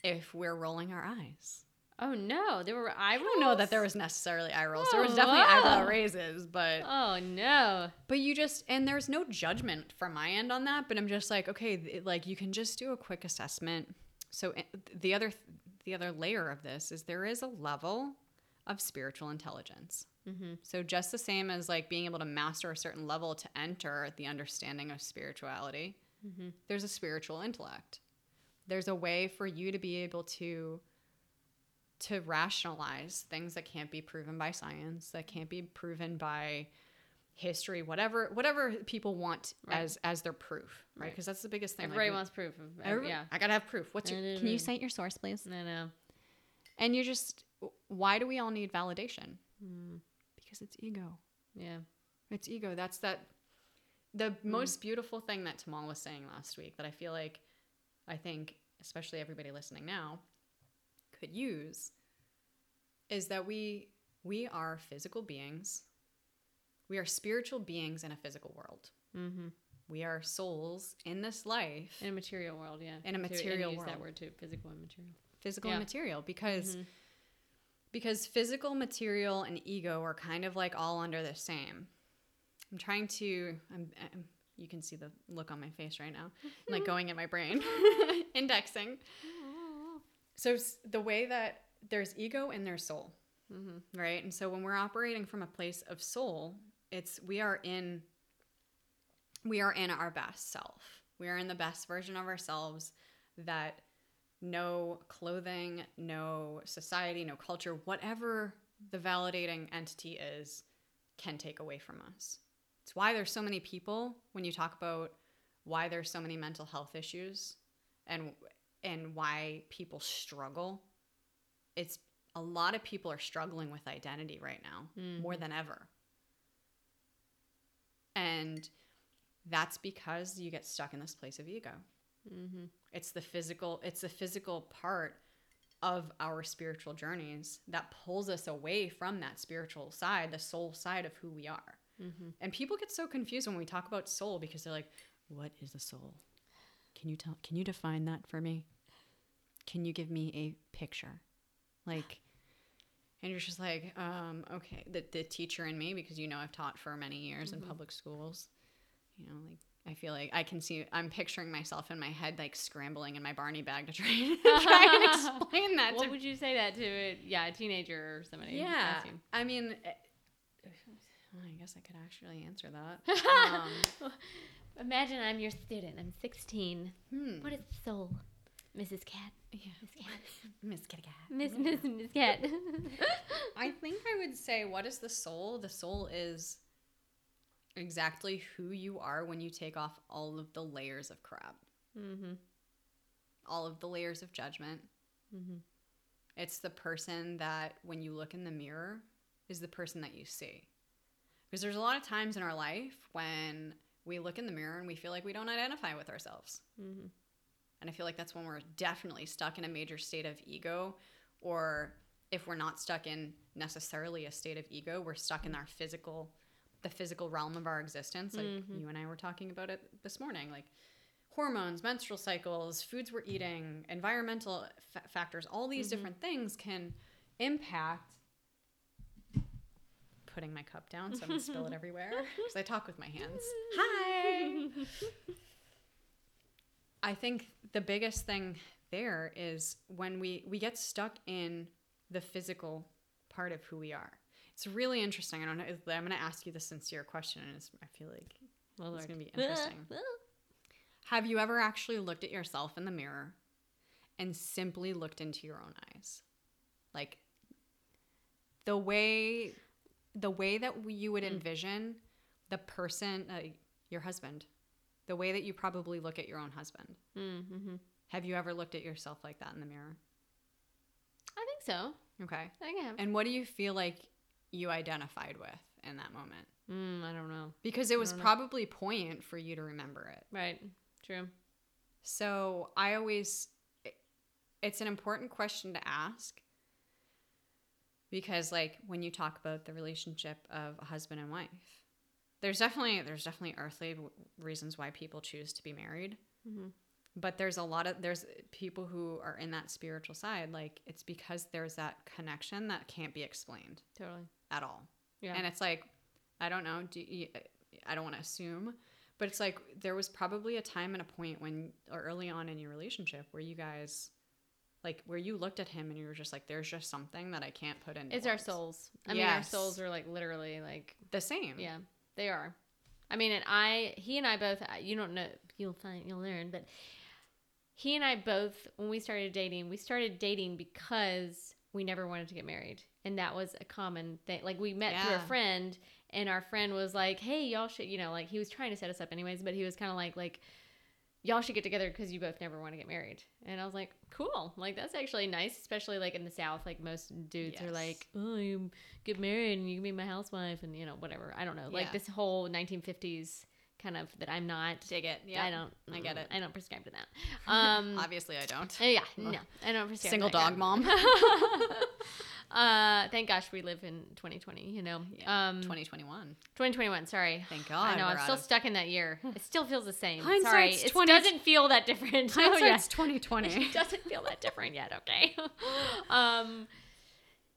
if we're rolling our eyes. Oh no, there were eye I don't know that there was necessarily eye rolls. There was definitely Oh, eyebrow raises, but Oh no. But you just and there's no judgment from my end on that, but I'm just like, okay, th- like you can just do a quick assessment. So the other the other layer of this is there is a level of spiritual intelligence. Mm-hmm. So just the same as like being able to master a certain level to enter the understanding of spirituality, Mm-hmm. there's a spiritual intellect. There's a way for you to be able to to rationalize things that can't be proven by science, that can't be proven by history, whatever whatever people want Right. as as their proof, right? Right. Because that's the biggest thing. Everybody we- wants proof. Of, every- yeah. I gotta have proof. What's your? Can you cite your source, please? No, no. And you're just, why do we all need validation? Mm. Because it's ego. Yeah. It's ego. That's that. The most beautiful thing that Tamal was saying last week that I feel like, I think, especially everybody listening now, could use, is that we we are physical beings. We are spiritual beings in a physical world. Mm-hmm. We are souls in this life, In a material world, yeah. In a material use world. that word too, physical and material. physical Yeah. and material, because Mhm. because physical, material, and ego are kind of like all under the same. I'm trying to. I'm, I'm you can see the look on my face right now, like *laughs* going in my brain, *laughs* indexing. So the way that there's ego and there's soul, Mm-hmm. right? And so when we're operating from a place of soul, it's we are in we are in our best self. We are in the best version of ourselves that no clothing, no society, no culture, whatever the validating entity is, can take away from us. It's why there's so many people when you talk about why there's so many mental health issues and and why people struggle it's a lot of people are struggling with identity right now more than ever. And that's because you get stuck in this place of ego. Mm-hmm. it's the physical it's the physical part of our spiritual journeys that pulls us away from that spiritual side the soul side of who we are. Mm-hmm. and people get so confused when we talk about soul because they're like what is a soul can you tell can you define that for me? Can you give me a picture? Like and you're just like um okay the, the teacher in me because you know i've taught for many years in public schools. You know like i feel like i can see i'm picturing myself in my head like scrambling in my barney bag to try and *laughs* try and *laughs* explain that What to would you say that to? A, yeah, a teenager or somebody. yeah. I mean eh, *sighs* i guess i could actually answer that. *laughs* Um, Imagine I'm your student. I'm 16. hmm. What is soul, Mrs. Kat? Yeah. Miss Kat. *laughs* Miss Kitty Cat. Miss Miss Miss Kat. *laughs* I think I would say, what is the soul? The soul is exactly who you are when you take off all of the layers of crap, mm-hmm. all of the layers of judgment. Mm-hmm. It's the person that, when you look in the mirror, is the person that you see. Because there's a lot of times in our life when we look in the mirror and we feel like we don't identify with ourselves. Mm-hmm. And I feel like that's when we're definitely stuck in a major state of ego, or if we're not stuck in necessarily a state of ego, we're stuck in our physical, the physical realm of our existence. Like Mhm. you and I were talking about it this morning, like hormones, menstrual cycles, foods we're eating, environmental fa- factors, all these Mhm. different things can impact. Putting my cup down so I'm gonna spill it *laughs* everywhere because I talk with my hands. *laughs* Hi. I think the biggest thing there is when we we get stuck in the physical part of who we are. It's really interesting. I don't know. I'm going to ask you the sincere question, and it's, I feel like Well, It's gonna be interesting. *laughs* Ah, ah. have you ever actually looked at yourself in the mirror and simply looked into your own eyes, like the way the way that you would Mm. envision the person, uh, your husband, the way that you probably look at your own husband. Mm-hmm. Have you ever looked at yourself like that in the mirror? I think so. Okay. I think I have. And what do you feel like you identified with in that moment? Mm, I don't know. Because it was don't know. probably poignant for you to remember it. Right. True. So I always, it's an important question to ask because, like, when you talk about the relationship of a husband and wife, there's definitely there's definitely earthly w- reasons why people choose to be married, Mm-hmm. but there's a lot of there's people who are in that spiritual side. Like, it's because there's that connection that can't be explained Totally. at all. Yeah. And it's like, I don't know. Do you, I don't want to assume, but it's like there was probably a time and a point when, or early on in your relationship, where you guys, like, where you looked at him and you were just like, "There's just something that I can't put in." it's our souls. I mean, our souls are like literally like The same. Yeah, they are. I mean, and I, he and I both, uh, you don't know, you'll find, you'll learn, but he and I both, when we started dating, we started dating because we never wanted to get married. And that was a common thing. Like, we met through a friend, and our friend was like, hey, y'all should, you know, like, he was trying to set us up anyways, but he was kind of like, like, y'all should get together because you both never want to get married. And I was like, cool. Like, that's actually nice, especially like in the South. Like, most dudes are Yes. like, oh, you get married and you can be my housewife and, you know, whatever. I don't know. Like, Yeah. this whole 1950s kind of that I'm not. Dig it. Yeah. I don't. I get it. I don't prescribe to that. *laughs* Um, Obviously, I don't. yeah, no, I don't prescribe. Single that dog mom. *laughs* *laughs* uh, thank gosh we live in 2020. You know, Yeah. um, 2021. 2021. Sorry. Thank God. I know. I'm still of- stuck in that year. It still feels the same. Hindsight's Sorry, it 20 doesn't feel that different. *laughs* Oh, yeah. 2020. It doesn't feel that different yet. Okay. *laughs* um,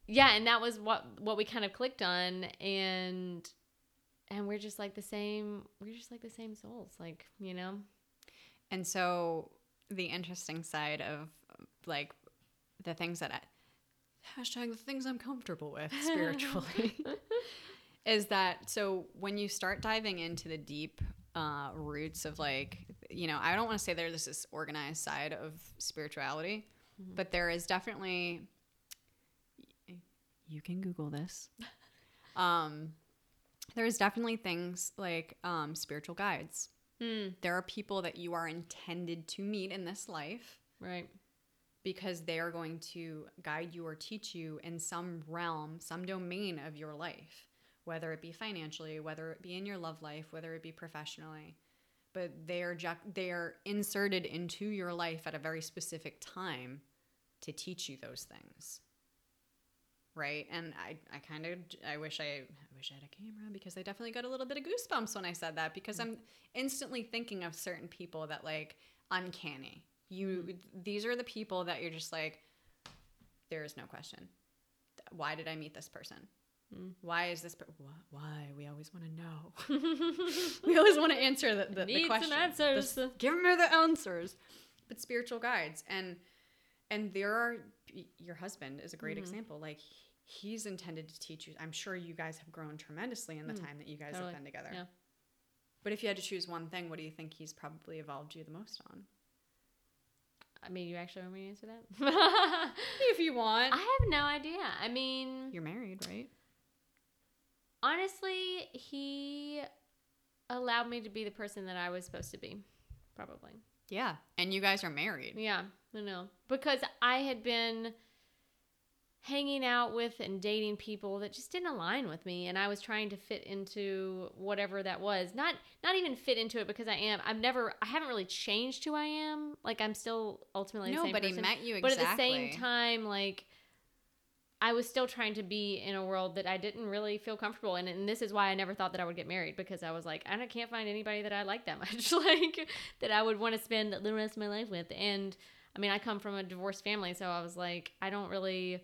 yeah, and that was what what we kind of clicked on, and and we're just like the same. We're just like the same souls, like you know. And so the interesting side of like the things that I hashtag the things I'm comfortable with spiritually *laughs* is that so when you start diving into the deep uh, roots of like you know I don't want to say there's this organized side of spirituality, Mhm. but there is definitely you can Google this. *laughs* Um, there's definitely things like um, spiritual guides Mm, There are people that you are intended to meet in this life right. Because they are going to guide you or teach you in some realm, some domain of your life, whether it be financially, whether it be in your love life, whether it be professionally. But they are ju- they are inserted into your life at a very specific time to teach you those things. Right? And I, I kind of I wish I, I wish I had a camera because I definitely got a little bit of goosebumps when I said that because mm. I'm instantly thinking of certain people that like uncanny. You these are the people that you're just like there is no question. Why did I meet this person? Mm. Why is this? Per- wh- why? We always want to know. *laughs* we always want to answer the, the, the question. answers. The- give me the answers. But spiritual guides and and there are your husband is a great Mhm. example. Like he's intended to teach you. I'm sure you guys have grown tremendously in the Mm, time that you guys totally. have been together. Yeah. But if you had to choose one thing, what do you think he's probably evolved you the most on? I mean, you actually want me to answer that? *laughs* If you want. I have no idea. I mean, You're married, right? honestly, he allowed me to be the person that I was supposed to be. Probably. Yeah. And you guys are married. Yeah, I know. Because I had been hanging out with and dating people that just didn't align with me and I was trying to fit into whatever that was. Not not even fit into it because I am I've never I haven't really changed who I am. Like I'm still ultimately the no, same person. met you But at the same time like I was still trying to be in a world that I didn't really feel comfortable in, and this is why I never thought that I would get married because I was like, I can't find anybody that I like that much, *laughs* like that I would want to spend the rest of my life with. And I mean, I come from a divorced family, so I was like, I don't really,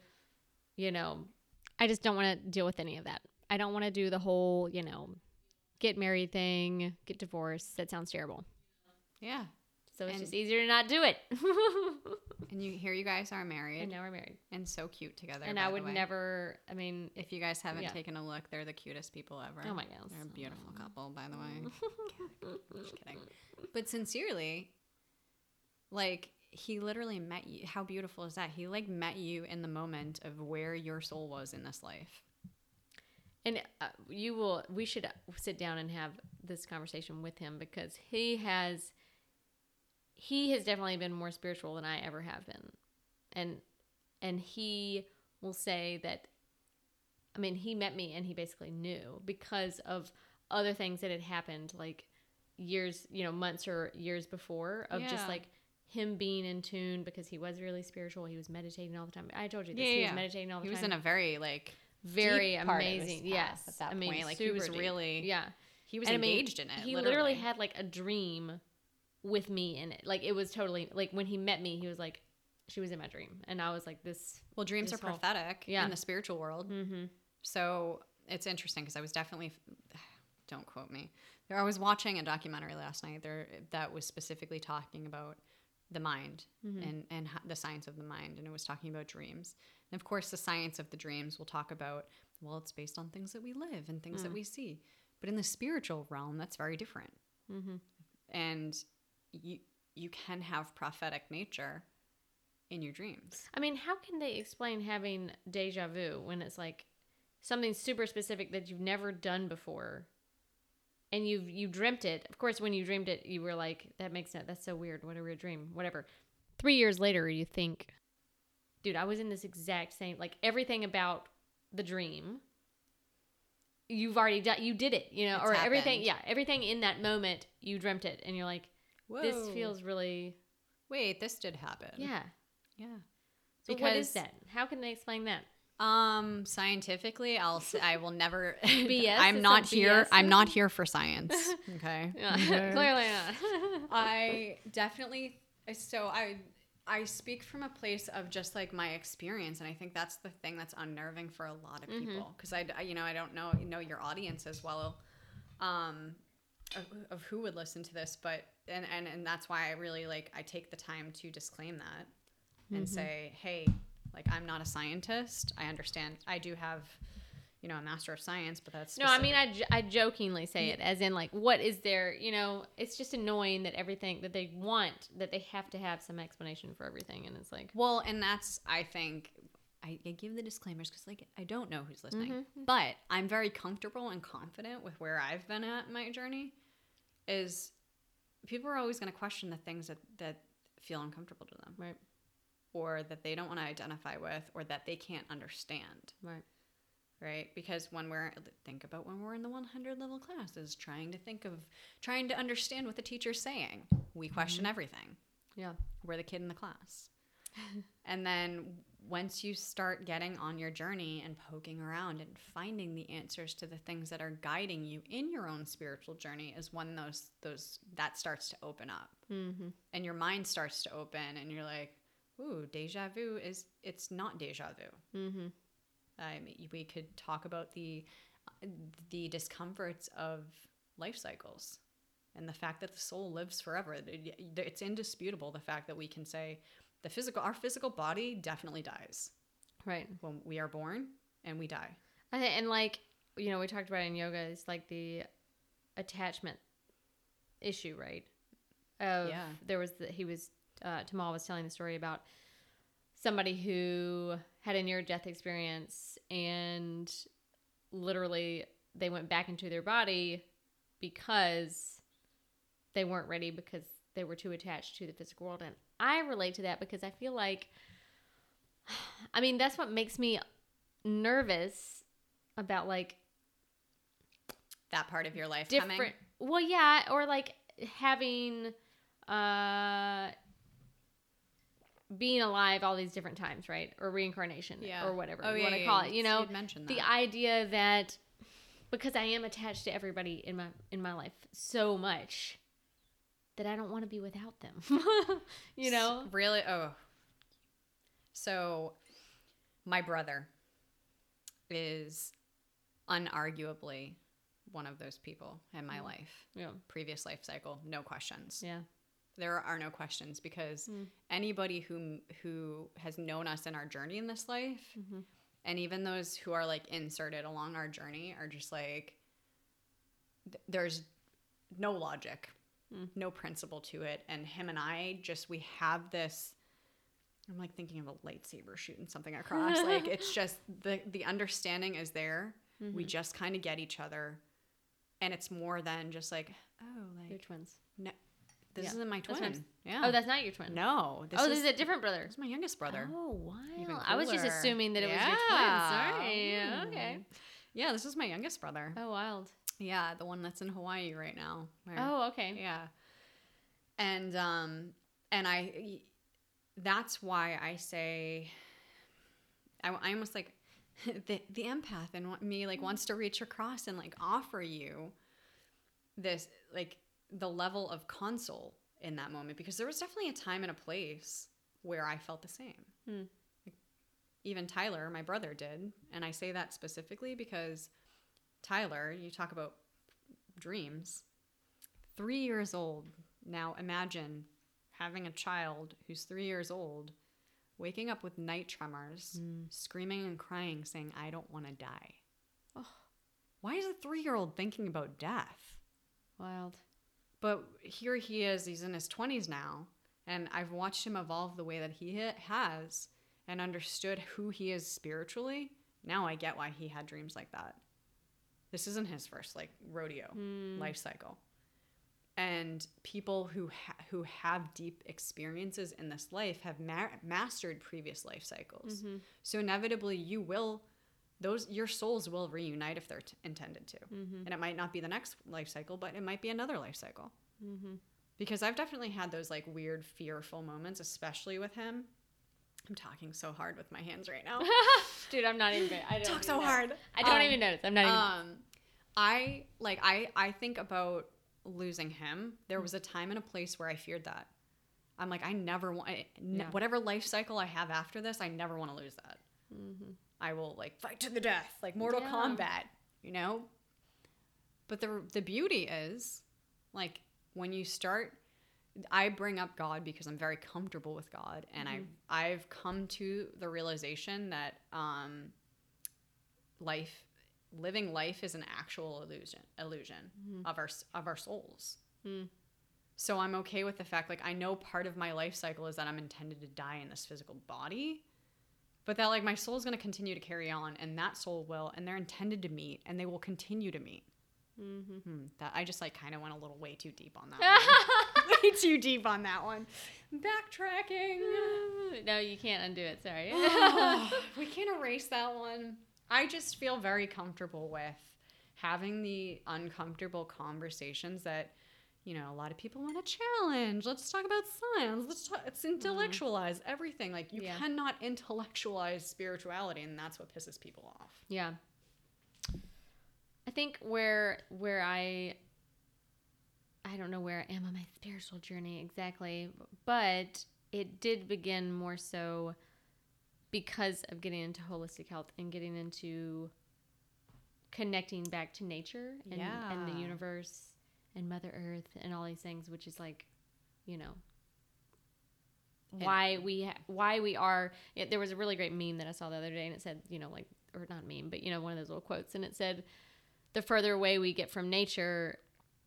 you know, I just don't want to deal with any of that. I don't want to do the whole, you know, get married thing, get divorced. That sounds terrible. Yeah. So it's And- just easier to not do it. *laughs* And you here you guys are married and now we're married. And so cute together. and I would never. I mean, If you guys haven't Yeah. taken a look, they're the cutest people ever. oh my gosh, They're a beautiful couple, by the way. *laughs* Just kidding. But sincerely, like he literally met you. How beautiful is that? He like met you in the moment of where your soul was in this life. And uh, you will. We should sit down and have this conversation with him because he has. He has definitely been more spiritual than I ever have been, and and he will say that. I mean, he met me and he basically knew because of other things that had happened, like years, you know, months or years before, of Yeah. just like him being in tune because he was really spiritual. He was meditating all the time. I told you this. Yeah, he yeah. was meditating all the time. He was in a very like very deep part of his amazing. Yes, at that I mean, point. Like, he was deep. really- yeah. he was And I mean, engaged in it. He literally, literally had like a dream with me in it. Like it was totally like when he met me, he was like, she was in my dream, and I was like, this. well, dreams are whole- prophetic Yeah. in the spiritual world. Mm-hmm. So it's interesting because I was definitely, *sighs* don't quote me. I was watching a documentary last night there that was specifically talking about the mind Mhm. and and the science of the mind, and it was talking about dreams. And of course, the science of the dreams will talk about well, it's based on things that we live and things that Mm. we see. But in the spiritual realm, that's very different, Mm-hmm. and you you can have prophetic nature in your dreams. I mean, how can they explain having deja vu when it's like something super specific that you've never done before? And you've you dreamt it. Of course, when you dreamed it, you were like, "That makes sense. That's so weird. What a weird dream." Whatever. Three years later, you think, "Dude, I was in this exact same like everything about the dream. You've already done. You did it. You know, It's or everything. Yeah, everything in that moment, you dreamt it, and you're like, "This feels really wait, this did happen. yeah." yeah. So what is that? How can they explain that? Um, scientifically, I'll say I will never. *laughs* *laughs* BS? I'm not here. BS? I'm not here for science. *laughs* Okay. Yeah, clearly not. I definitely. So I I speak from a place of just like my experience, and I think that's the thing that's unnerving for a lot of Mhm. people because I, I- you know I don't know know your audience as well, um, of, of who would listen to this, but and and and that's why I really like I take the time to disclaim that and Mhm. say, hey, like I'm not a scientist. I understand. I do have, you know, a master of science, but that's no, I mean, specific- I, j- I jokingly say it as in like, what is there? You know, it's just annoying that everything that they want that they have to have some explanation for everything, and it's like, Well, and that's I think I, I give the disclaimers because like I don't know who's listening, Mhm. but I'm very comfortable and confident with where I've been at my journey. Is people are always going to question the things that that feel uncomfortable to them Right. Or that they don't want to identify with or that they can't understand. Right. right? Because when we're think about when we're in the 100 level classes trying to think of trying to understand what the teacher's saying. We question everything. Yeah. we're the kid in the class. *laughs* And then once you start getting on your journey and poking around and finding the answers to the things that are guiding you in your own spiritual journey is when those those that starts to open up. Mm-hmm. and your mind starts to open and you're like ooh deja vu is it's not deja vu Mm-hmm. I mean, we could talk about the the discomforts of life cycles and the fact that the soul lives forever. It's indisputable the fact that we can say the physical our physical body definitely dies Right. when we are born and we die. And like you know, we talked about in yoga is like the attachment issue, right? Of Yeah. there was the, he was uh, Tamal was telling the story about somebody who had a near death experience and literally they went back into their body because they weren't ready because they were too attached to the physical world and I relate to that because I feel like *sighs* I mean that's what makes me nervous about like That part of your life different coming. well yeah or like having uh being alive all these different times right? Or reincarnation Yeah. or whatever Oh, you yeah, want to yeah, call it you know? The idea that because i am attached to everybody in my in my life so much that i don't want to be without them *laughs* you know? really? Oh. So my brother is unarguably one of those people in my mm. life. Yeah. Previous life cycle no questions. Yeah there are no questions because Mm. anybody who who has known us in our journey in this life Mhm. and even those who are like inserted along our journey are just like th- there's no logic Mm. no principle to it and him and i just we have this i'm like thinking of a lightsaber shooting something across *laughs* like it's just the the understanding is there we Mhm. just kind of get each other and it's more than just like oh like twins no this Yeah, isn't my twin. I'm- yeah. oh that's not your twin. No this oh is, this is a different brother. It's my youngest brother. Oh wow. I was just assuming that it was your twin. Yeah. sorry. Okay. Mm. yeah this is my youngest brother. Oh wild. Yeah the one that's in hawaii right now. Where- oh okay. Yeah. And um and i that's why i say i, I almost like *laughs* the, the empath and me like wants to reach across and like offer you this like the level of console in that moment because there was definitely a time and a place where i felt the same. Hmm. even tyler my brother did. And i say that specifically because tyler you talk about dreams. Three years old. Now imagine having a child who's three years old waking up with night tremors Mm. screaming and crying saying i don't want to die. Oh. why is a three-year-old thinking about death? Wild but here he is he's in his 20s now and i've watched him evolve the way that he has and understood who he is spiritually now i get why he had dreams like that this isn't his first like rodeo Mm. life cycle and people who ha- who have deep experiences in this life have ma- mastered previous life cycles Mhm. so inevitably you will those your souls will reunite if they're t- intended to Mhm. and it might not be the next life cycle but it might be another life cycle Mhm. because i've definitely had those like weird fearful moments especially with him i'm talking so hard with my hands right now *laughs* Dude, I'm not even. I don't talk so know. hard I don't Um, even notice. I'm not even. um i like i i think about losing him there was a time and a place where i feared that i'm like i never want I- n- Yeah. whatever life cycle i have after this i never want to lose that Mhm. I will like fight to the death like mortal Yeah. kombat you know but the the beauty is like when you start I bring up God because I'm very comfortable with God and Mhm. I've I've come to the realization that um life living life is an actual illusion illusion Mhm. of our of our souls. Mm. So I'm okay with the fact like I know part of my life cycle is that I'm intended to die in this physical body. But that like my soul is going to continue to carry on and that soul will and they're intended to meet and they will continue to meet. Mhm. Hmm, that I just like kind of went a little way too deep on that. *laughs* one. *laughs* way too deep on that one. Backtracking. no, you can't undo it. Sorry. Oh, *sighs* *laughs* we can't erase that one. I just feel very comfortable with having the uncomfortable conversations that you know a lot of people want to challenge. Let's talk about science. Let's talk. Let's mm-hmm. intellectualize everything. Like you Yeah. cannot intellectualize spirituality, and that's what pisses people off. Yeah. I think where where I I don't know where I am on my spiritual journey exactly, but it did begin more so because of getting into holistic health and getting into connecting back to nature and, and the universe and Mother Earth and all these things, which is like, you know, why we ha- why we are. It, there was a really great meme that I saw the other day, and it said, you know, like or not meme, but you know, one of those little quotes, and it said, "The further away we get from nature,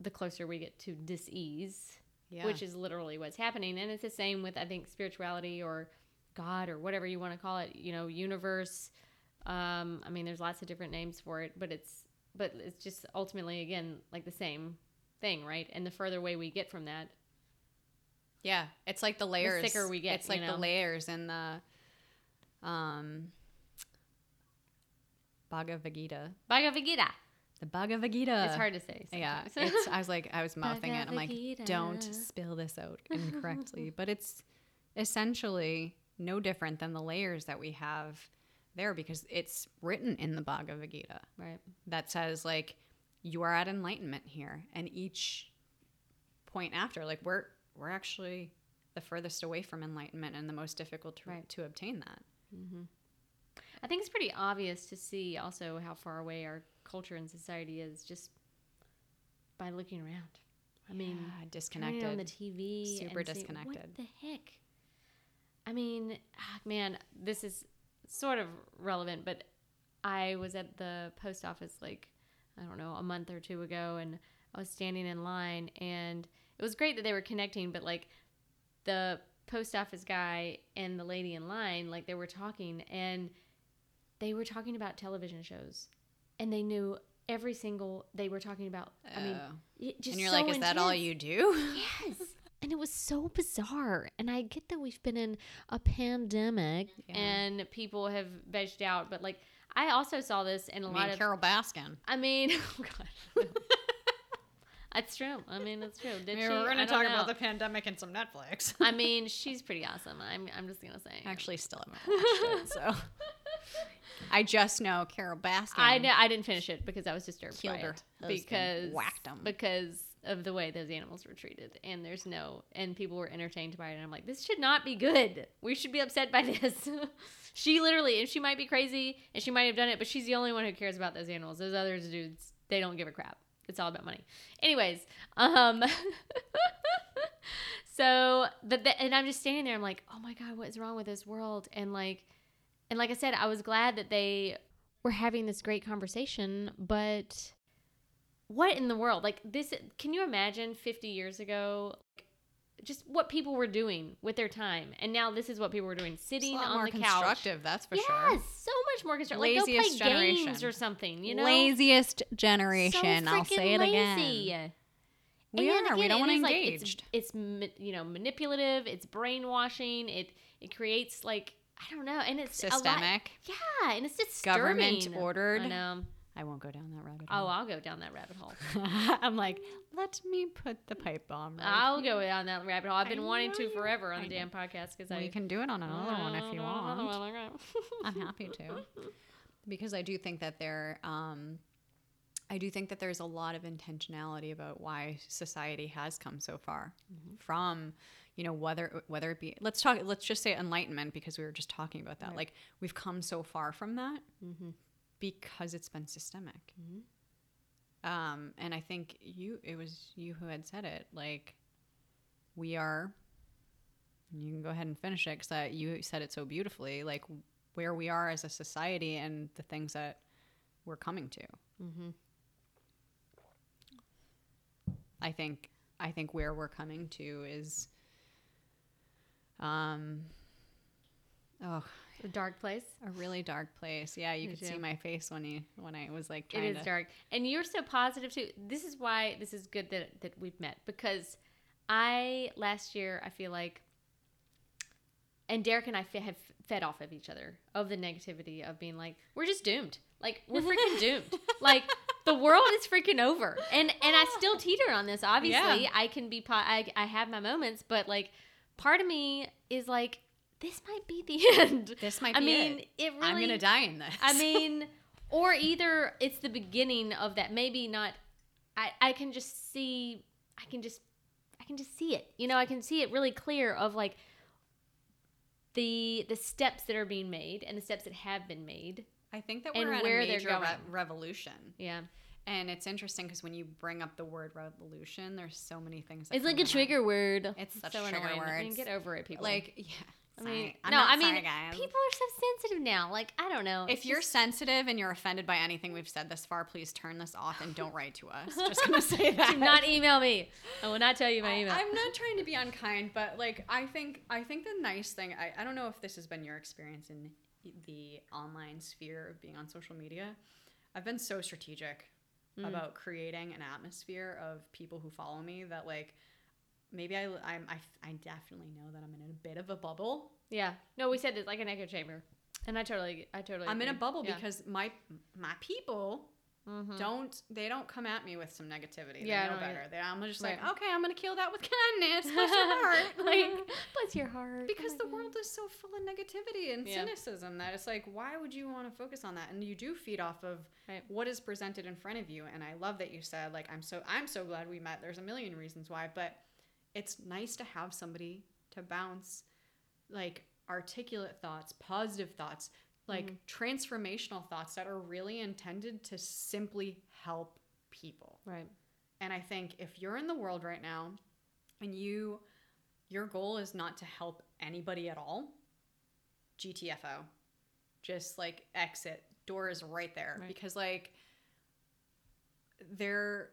the closer we get to disease." Yeah. Which is literally what's happening, and it's the same with I think spirituality or God or whatever you want to call it. You know, universe. Um, I mean, there's lots of different names for it, but it's but it's just ultimately again like the same thing, right? And the further away we get from that, Yeah, it's like the layers. thicker we get, It's like you the layers in the um Bhagavad Gita. Bhagavad Gita. The Bhagavad Gita. it's hard to say. Yeah, it's, *laughs* I was like, I was mouthing it. I'm like, don't spill this out *laughs* incorrectly. but it's essentially no different than the layers that we have there because it's written in the Bhagavad Gita right. that says like you are at enlightenment here, and each point after, like we're we're actually the furthest away from enlightenment and the most difficult to, Right. to obtain that. I think it's pretty obvious to see also how far away our culture and society is just by looking around. I mean, Yeah, turning disconnected. on the TV, Super disconnected. What the heck? I mean, ah, man, this is sort of relevant, but I was at the post office like I don't know a month or two ago, and I was standing in line, and it was great that they were connecting, but like the post office guy and the lady in line, like they were talking, and they were talking about television shows, and they knew every single they were talking about. I mean, Oh. it just and you're so like, is that all you do? Yes. And it was so bizarre. And I get that we've been in a pandemic Yeah. and people have vegged out, but like I also saw this in a I lot mean, of Carole Baskin. I mean, *laughs* oh god. That's true. I mean, it's true. Did Maybe she? we're going to talk know. about the pandemic and some Netflix. *laughs* I *laughs* mean, she's pretty awesome. I'm I'm just going to say. Actually, still haven't watched it, so I just know Carole Baskin. I I didn't finish it because I was disturbed Killed by her it husband, because whacked 'em. because of the way those animals were treated and there's no and people were entertained by it and I'm like this should not be good. We should be upset by this. *laughs* she literally and she might be crazy and she might have done it, but she's the only one who cares about those animals. Those other dudes, they don't give a crap. It's all about money. Anyways, um *laughs* so but the, and I'm just standing there I'm like, "Oh my god, what is wrong with this world?" And like and like I said, I was glad that they were having this great conversation, but what in the world? Like this can you imagine 50 years ago like just what people were doing with their time. And now this is what people were doing sitting on the couch. constructive, that's for sure. yes, sure. so much more constructive. Like go play Laziest generation. games or something, you know? Laziest So generation. I'll freaking say it lazy. again. We And are. We don't want to is, like, engage. it's, it's you know manipulative. It's brainwashing. It it creates like I don't know, and it's a lot- Systemic. yeah, and it's disturbing. Government ordered. I know. I won't go down that rabbit hole. Oh. I'll go down that rabbit hole. *laughs* I'm like, let me put the pipe bomb. Right I'll here. go down that rabbit hole. I've I been wanting to forever on I the know. damn podcast because We I can do it on another one if you *laughs* want. *laughs* I'm happy to. Because I do think that there, um, I do think that there's a lot of intentionality about why society has come so far from, you know, whether whether it be let's talk let's just say enlightenment because we were just talking about that. Right. Like we've come so far from that Mhm. Because it's been systemic. Mhm. Um, and I think you it was you who had said it. Like we are. You can go ahead and finish it because you said it so beautifully. Like where we are as a society and the things that we're coming to. Mhm. I think I think where we're coming to is um oh A dark place. a really dark place. Yeah, you could see my face when you when I was like It is to dark, and you're so positive too. This is why this is good that that we've met because I last year I feel like, and Derek and I have fed off of each other of the negativity of being like we're just doomed, like we're freaking *laughs* doomed, like the world is freaking over, and and I still *laughs* teeter on this. Obviously, Yeah. I can be po- I I have my moments, but like part of me is like this might be the *laughs* end. This might be. I be mean, it. it really. I'm gonna die in this. I *laughs* mean, or either it's the beginning of that. Maybe not. I I can just see. I can just. I can just see it. You know, I can see it really clear of like the the steps that are being made and the steps that have been made. I think that we're at where a major re- revolution. Yeah, And it's interesting because when you bring up the word revolution, there's so many things. It's like a to trigger word. It's such so a trigger annoying. I mean, word. get over it, people. Like, yeah. I mean, sorry. No, I mean, people are so sensitive now. Like, I don't know. If you're just- sensitive and you're offended by anything we've said this far, please turn this off and don't write to us. Just gonna say that. *laughs* do not email me. I will not tell you my I, email. I'm not trying to be unkind, but like I think I think the nice thing I, I don't know if this has been your experience in the online sphere of being on social media. I've been so strategic Mm. about creating an atmosphere of people who follow me that like maybe I I'm, I I definitely know that I'm in a bit of a bubble. yeah. No, we said it's like an echo chamber, and I totally, I totally. I'm in a bubble Yeah. because my my people Mhm. don't they don't come at me with some negativity. Yeah, they know better. They, I'm just Right. like, okay, I'm gonna kill that with kindness. Bless your *laughs* heart. Like *laughs* bless your heart. because Oh the my world is so full of negativity and Yeah. cynicism that it's like, why would you want to focus on that? And you do feed off of Right. what is presented in front of you. And I love that you said, like, I'm so I'm so glad we met. There's a million reasons why, but it's nice to have somebody to bounce like articulate thoughts, positive thoughts, like mm-hmm. transformational thoughts that are really intended to simply help people. Right. And I think if you're in the world right now and you your goal is not to help anybody at all, GTFO. Just like exit. Door is right there Right. because like there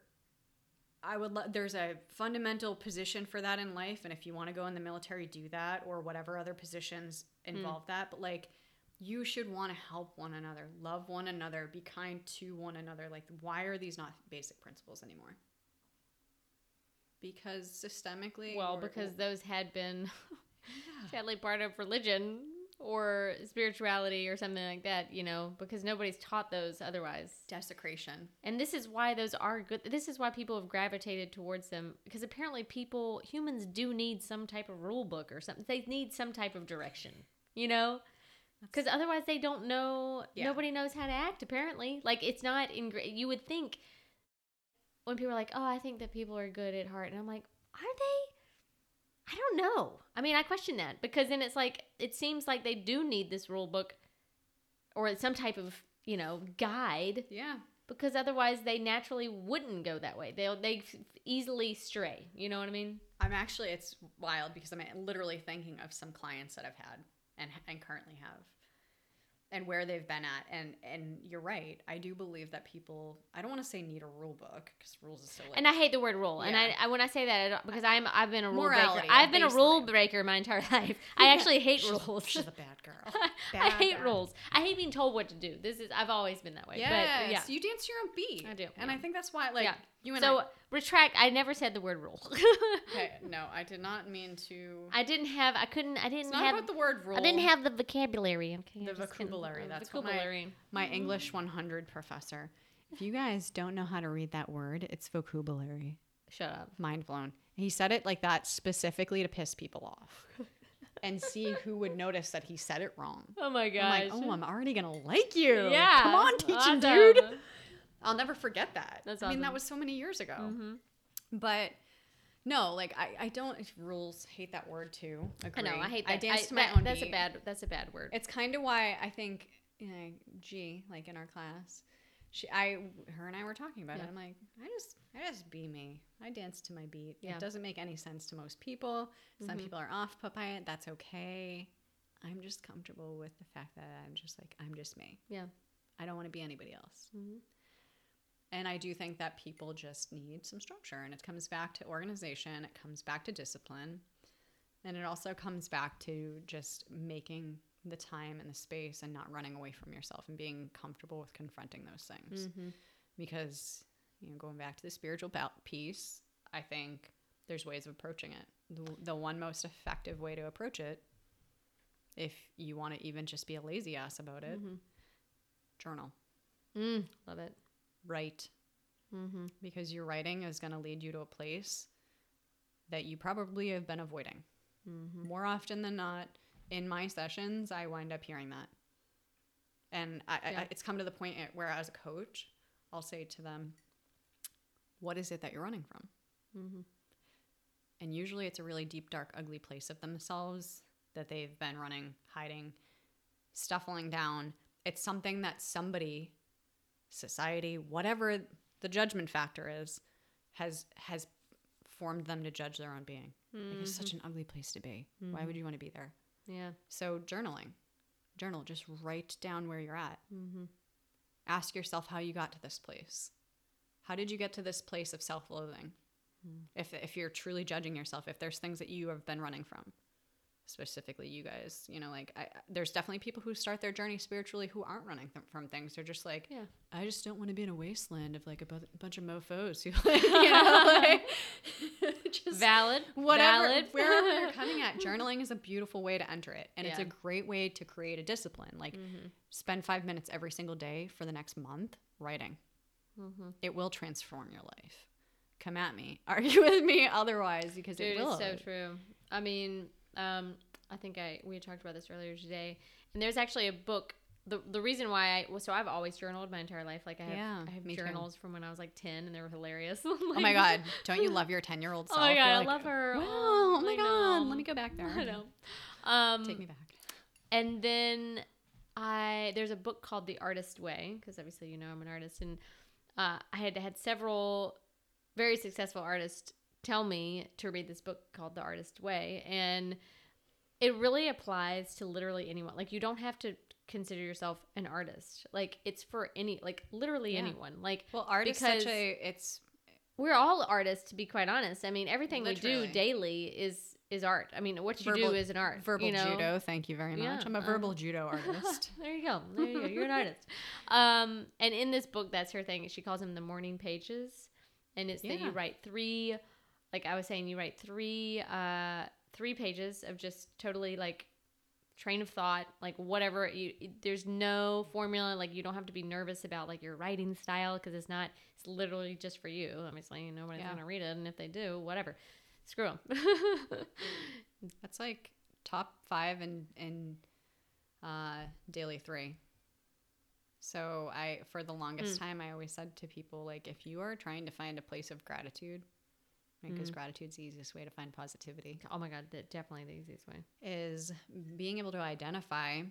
I would lo- there's a fundamental position for that in life and if you want to go in the military do that or whatever other positions hmm. involve that but like you should want to help one another, love one another, be kind to one another. Like why are these not basic principles anymore? Because systemically Well, because those had been *laughs* Yeah. *laughs* sadly part of religion or spirituality or something like that. You know, because nobody's taught those otherwise. desecration. And this is why those are good. This is why people have gravitated towards them because apparently people, humans do need some type of rule book or something. They need some type of direction, you know? Because otherwise they don't know, Yeah. nobody knows how to act apparently. Like it's not in, you would think when people are like, oh, I think that people are good at heart. And I'm like, are they? I don't know. I mean, I question that because then it's like, it seems like they do need this rule book or some type of, you know, guide Yeah. because otherwise they naturally wouldn't go that way. They'll they easily stray. You know what I mean? I'm actually it's wild because I'm literally thinking of some clients that I've had and and currently have and where they've been at and and you're right. I do believe that people I don't want to say need a rule book because rules is so like And I hate the word rule. And I, I when I say that I don't, because I'm I've been a rule Morality, breaker. I've been a rule breaker my entire *laughs* life. *laughs* I actually hate She's- rules. She's a bad *laughs* girl. I hate bad. rules. I hate being told what to do. This is I've always been that way. Yes, But yeah. you dance your own beat. I do, and yeah. I think that's why like Yeah. You and So I. retract. I never said the word rule. *laughs* Okay, no, I did not mean to. I didn't have. I couldn't. I didn't not have. about the word rule. I didn't have the vocabulary. Okay, The I just couldn't- vocabulary, that's what my- vocabulary. my mm-hmm. English 100 professor. If you guys don't know how to read that word, it's vocabulary. Shut up. mind blown. He said it like that specifically to piss people off *laughs* and see who would notice that he said it wrong. Oh my gosh. I'm like, oh, I'm already gonna like you. yeah. come on, teaching awesome. dude. I'll never forget that. That's I mean, that was so many years ago. Mhm. But no, like I, I don't rules. Hate that word too. I know. I hate that. I dance I- to my that- own That's a bad. That's a bad word. It's kind of why I think, you know, G, like in our class, she, I, her and I were talking about Yeah. it. I'm like, I just, I just be me. I dance to my beat. Yeah. It doesn't make any sense to most people. Some Mhm. people are off put by it. That's okay. I'm just comfortable with the fact that I'm just like, I'm just me. Yeah. I don't want to be anybody else. Mhm. And I do think that people just need some structure. And it comes back to organization, it comes back to discipline. And it also comes back to just making the time and the space and not running away from yourself and being comfortable with confronting those things. Mhm. Because, you know, going back to the spiritual piece, I think there's ways of approaching it. The, the one most effective way to approach it, if you want to even just be a lazy ass about it, Mm-hmm. journal, Mm, love it. Write, Mm-hmm. because your writing is going to lead you to a place that you probably have been avoiding. Mm-hmm. More often than not, in my sessions, I wind up hearing that. And I, Yeah. I, it's come to the point where, as a coach, I'll say to them, What is it that you're running from? Mm-hmm. And usually it's a really deep, dark, ugly place of themselves that they've been running, hiding, stuffling down. It's something that somebody, society, whatever the judgment factor is, has has formed them to judge their own being. Like it's such mm-hmm. an ugly place to be. Why would mm-hmm. you want to be there? Yeah. So journaling. Journal. Just write down where you're at. Mm-hmm. Ask yourself how you got to this place. How did you get to this place of self-loathing? Mm. If if you're truly judging yourself, if there's things that you have been running from, specifically you guys, you know, like I, there's definitely people who start their journey spiritually who aren't running th- from things. They're just like, Yeah. I just don't want to be in a wasteland of like a bu- bunch of mofo's who, *laughs* *laughs* like, you know, like *laughs* just Valid. whatever Valid. wherever you're coming at journaling is a beautiful way to enter it and it's a great way to create a discipline like Mm-hmm. spend five minutes every single day for the next month writing Mm-hmm. it will transform your life come at me argue with me otherwise because Dude, it will it's so true. I mean, um, I think I we talked about this earlier today, and there's actually a book. The, the reason why I well, so I've always journaled my entire life. Like I have Yeah, I have me too. journals from when I was like ten, and they were hilarious. *laughs* oh my god don't you *laughs* love your 10 year old self? Oh my god, I love her. wow oh my I god know. let me go back there *laughs* I know. Um, take me back and then I there's a book called The Artist Way because obviously you know I'm an artist, and uh, I had had several very successful artists tell me to read this book called The Artist Way, and it really applies to literally anyone. Like you don't have to consider yourself an artist. Like it's for any like literally Yeah. anyone. Like well art is because- such a it's we're all artists to be quite honest. I mean everything we do daily is is art. I mean what you Verbal- do is an art. verbal you know? judo thank you very much Yeah, i'm a uh, verbal *laughs* judo artist *laughs* there you go. There you go. You're an artist. Um, and in this book, that's her thing. She calls them the morning pages, and it's that you write three. Like I was saying, you write three, uh, three pages of just totally like train of thought, like whatever. You there's no formula. Like you don't have to be nervous about like your writing style because it's not. It's literally just for you. Obviously, nobody's Yeah. gonna read it, and if they do, whatever. Screw them. *laughs* That's like top five and and uh, daily three. So I, for the longest time, I always said to people like, if you are trying to find a place of gratitude, because mm. gratitude's the easiest way to find positivity, oh my god, that definitely the easiest way. is being able to identify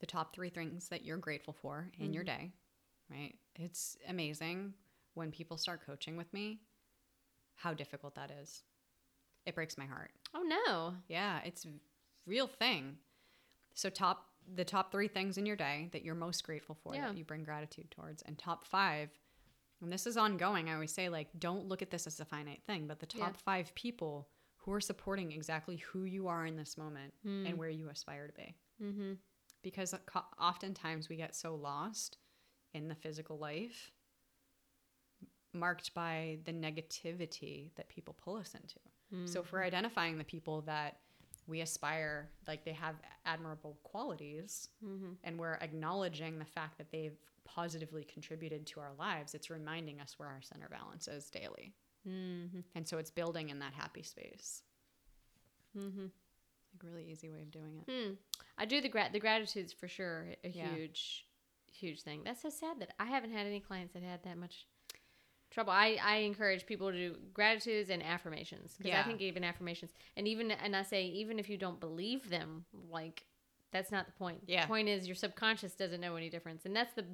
the top three things that you're grateful for in your mm. day. Right? It's amazing when people start coaching with me, how difficult that is. It breaks my heart. Oh no. Yeah, it's a real thing. So top the top three things in your day that you're most grateful for Yeah. that you bring gratitude towards, and top five. And this is ongoing. I always say like, don't look at this as a finite thing, but the top Yeah. five people who are supporting exactly who you are in this moment hmm. and where you aspire to be. Mm-hmm. Because oftentimes we get so lost in the physical life, marked by the negativity that people pull us into. So if we're mm-hmm. identifying the people that we aspire, like they have admirable qualities, mm-hmm. and we're acknowledging the fact that they've positively contributed to our lives, it's reminding us where our center balance is daily. Mm-hmm. And so it's building in that happy space. Mm-hmm. Like really easy way of doing it. Hmm. I do the grat the gratitude's for sure a Yeah. huge, huge thing. That's so sad that I haven't had any clients that had that much trouble. I, I encourage people to do gratitudes and affirmations because I think even affirmations and even and I say even if you don't believe them, like that's not the point. Yeah. The point is your subconscious doesn't know any difference, and that's the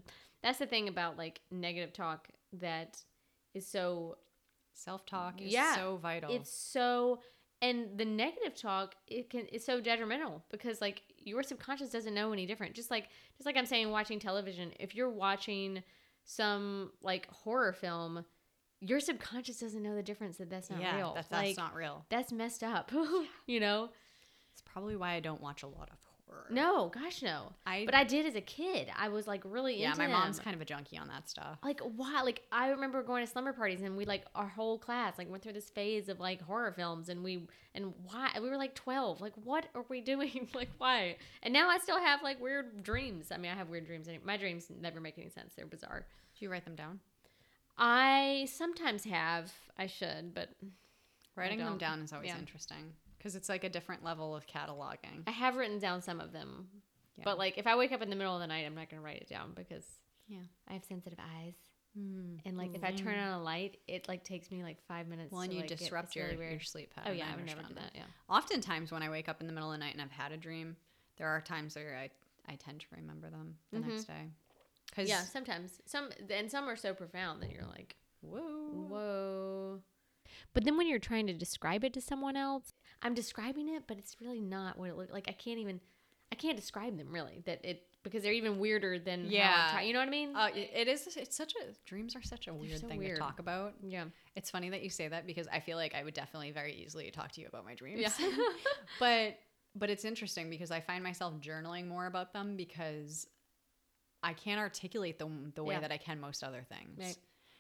that's the thing about like negative talk that is so Self talk is Yeah, so vital. it's so and the negative talk it can it's so detrimental because like your subconscious doesn't know any different just like just like i'm saying watching television if you're watching some like horror film your subconscious doesn't know the difference that that's not yeah, real That, that's like not real. that's messed up *laughs* you know It's probably why I don't watch a lot of No, gosh, no. I But I did as a kid. I was like really into yeah, my mom's kind of a junkie on that stuff. like why like i remember going to slumber parties and we like our whole class like went through this phase of like horror films and we and why we were like 12 like what are we *laughs* doing? Like why? And now i still have like weird dreams. I mean i have weird dreams my dreams never make any sense. They're bizarre. Do you write them down? i sometimes have. I should but Writing them down is always Yeah. interesting because it's like a different level of cataloging. i have written down some of them Yeah. but like if i wake up in the middle of the night i'm not going to write it down because Yeah. i have sensitive eyes Mm. and like if i turn on a light it like takes me like five minutes Well, and to, you like, disrupt your, really your sleep pattern. oh yeah I i would never do understand that yeah Oftentimes, when I wake up in the middle of the night and I've had a dream, there are times where I, I tend to remember them the Mhm. next day. Cause Yeah, sometimes some and some are so profound that you're like, whoa, whoa. But then when you're trying to describe it to someone else, I'm describing it, but it's really not what it looks like. I can't even, I can't describe them really. That it because they're even weirder than yeah. Try, you know what I mean? Uh, it- it is. It's such a dreams are such a weird so thing weird. to talk about. yeah, It's funny that you say that because I feel like I would definitely very easily talk to you about my dreams. yeah, *laughs* *laughs* but but it's interesting because I find myself journaling more about them because I can't articulate them the way Yeah. that I can most other things. Right.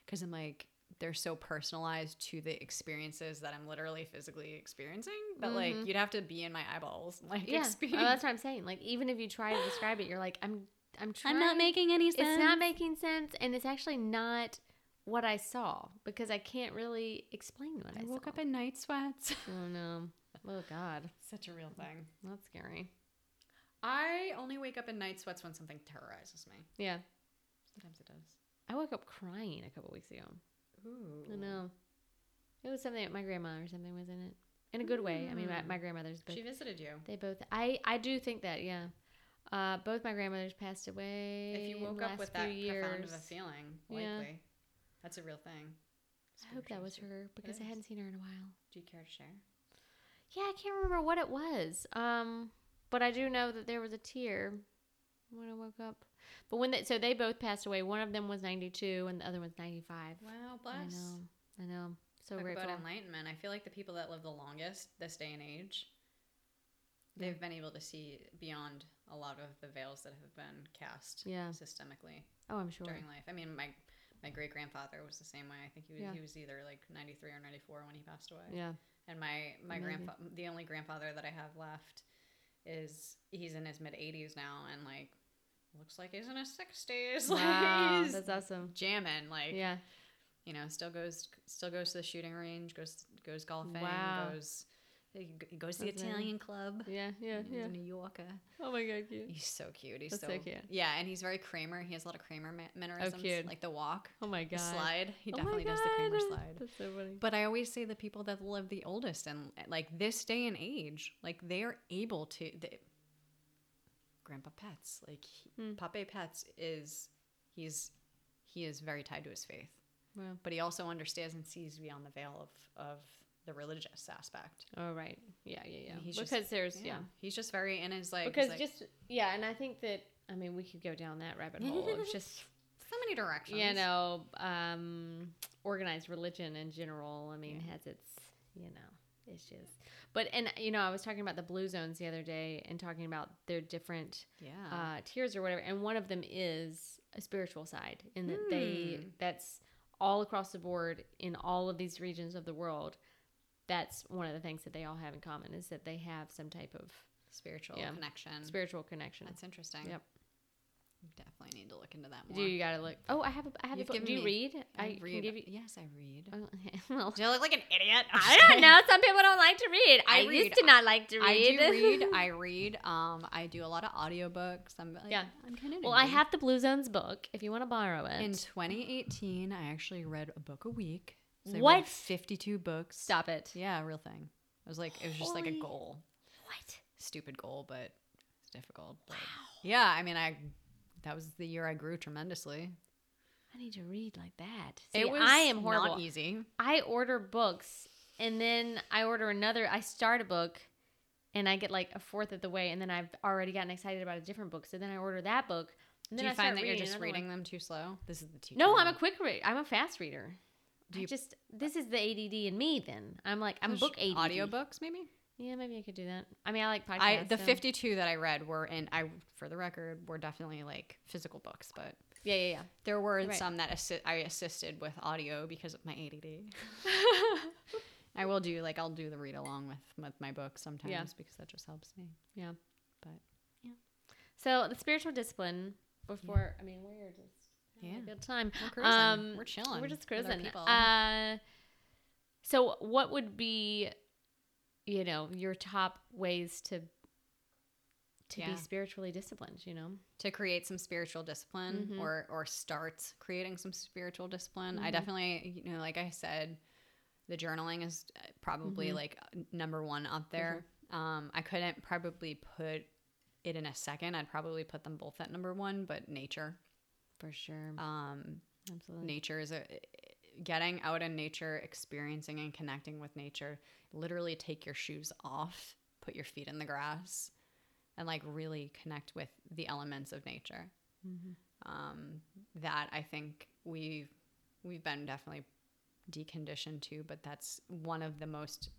Because I'm like they're so personalized to the experiences that I'm literally physically experiencing But like Mhm. you'd have to be in my eyeballs *laughs* like yeah. experience. Oh, that's what I'm saying. Like even if you try to describe it, you're like, I'm, I'm trying. I'm not making any sense. It's not making sense, and it's actually not what I saw because I can't really explain what I, I woke saw. up in night sweats. *laughs* Oh no! Oh God, Such a real thing. that's scary. I only wake up in night sweats when something terrorizes me. Yeah, Sometimes it does. I woke up crying a couple weeks ago. Ooh. I know. It was something that my grandma or something was in it. In a good way. I mean, my, Mm. my grandmothers both. She visited you. they both. I I do think that. Yeah. Uh, both my grandmothers passed away. If you woke up with that years. profound of a feeling, Yeah. That's a real thing. I hope that was her because I hadn't seen her in a while. Do you care to share? Yeah, I can't remember what it was. Um, but I do know that there was a tear when I woke up. But when they, so they both passed away. One of them was 92 and the other was 95. Wow, bless. I know. I know. So Talk grateful. about enlightenment. I feel like the people that live the longest this day and age, they've been able to see beyond a lot of the veils that have been cast Yeah. systemically Oh, I'm sure. during life. I mean, my my great grandfather was the same way. I think he was Yeah. he was either like 93 or 94 when he passed away. Yeah. And my my grandfather, the only grandfather that I have left, is he's in his mid 80s now, and like looks like he's in his 60s. *laughs* Wow, like that's awesome. jamming. Like Yeah. you know, still goes still goes to the shooting range, goes goes golfing, Wow. goes he goes to the That's. Italian club. Yeah, yeah, He's yeah. New Yorker. Oh my god, cute. He's so cute. He's so, so cute. Yeah, and he's very Kramer. He has a lot of Kramer ma- mannerisms, cute. like the walk, Oh my god. slide. He Oh definitely does the Kramer slide. That's so funny. But I always say the people that live the oldest and like this day and age, like they're able to. They, Grandpa Pets, like he, Hmm. Pape Pets is, he's, he is very tied to his faith, Wow. but he also understands and sees beyond the veil of of the religious aspect. Oh right. Yeah, yeah, yeah. He's because just- there's yeah. he's just very in his like Because like, just yeah, and I think that I mean we could go down that rabbit hole of *laughs* just so many directions. you know um, organized religion in general. I mean Yeah. has its you know issues. But and you know I was talking about the blue zones the other day and talking about their different yeah, uh, tiers or whatever, and one of them is a spiritual side, in that they Hmm. that's all across the board in all of these regions of the world. That's one of the things that they all have in common is that they have some type of spiritual yeah. connection. spiritual connection. That's interesting. Yep. Definitely need to look into that more. Do you gotta look? Oh, I have a I have You've a book. Do you read? I, can read. give you. Yes, I read. *laughs* Well, Do I look like an idiot? *laughs* I don't know. *laughs* Some people don't like to read. I, I used to not like to read. I do read. I read. Um, I do a lot of audiobooks. I'm like, Yeah. I'm kind of well, I have the Blue Zones book. If you want to borrow it, In 2018, I actually read a book a week. So I read What? 52 books. stop it. Yeah, real thing. It was like it was just like a goal, What? stupid goal, but it's difficult. But yeah, I mean, I that was the year I grew tremendously. I need to read like that. See, it was I am horrible. not easy. I order books and then I order another. I start a book and I get like a fourth of the way, and then I've already gotten excited about a different book. So then I order that book. And Do then you I find that you're just reading one. them too slow? This is the teacher. No, I'm a quick reader. I'm a fast reader. Do I you- just this is the ADD in me. Then I'm like I'm book ADD. audiobooks maybe. Yeah, maybe I could do that. I mean, I like podcasts. I the so- 52 that I read were in I for the record were definitely like physical books, but Yeah, yeah, yeah. there were Right. some that assi- I assisted with audio because of my ADD. *laughs* I will do like I'll do the read along with with my books sometimes because that just helps me. Yeah. But yeah. So the spiritual discipline before I mean we're just Yeah. a good time. we're cruising. Um, we're chilling. We're just cruising. people. Uh so what would be you know, your top ways to to Yeah. be spiritually disciplined, you know? to create some spiritual discipline Mhm. or or start creating some spiritual discipline. I Mhm. definitely, you know, like I said, the journaling is uh, probably Mhm. like number one up there. Um, I couldn't probably put it in a second. I'd probably put them both at number one, but nature. For sure. Um, Absolutely. nature is a getting out in nature, experiencing and connecting with nature. Literally take your shoes off, put your feet in the grass, and like really connect with the elements of nature. Mhm. Um, that I think we've we've been definitely deconditioned to, but that's one of the most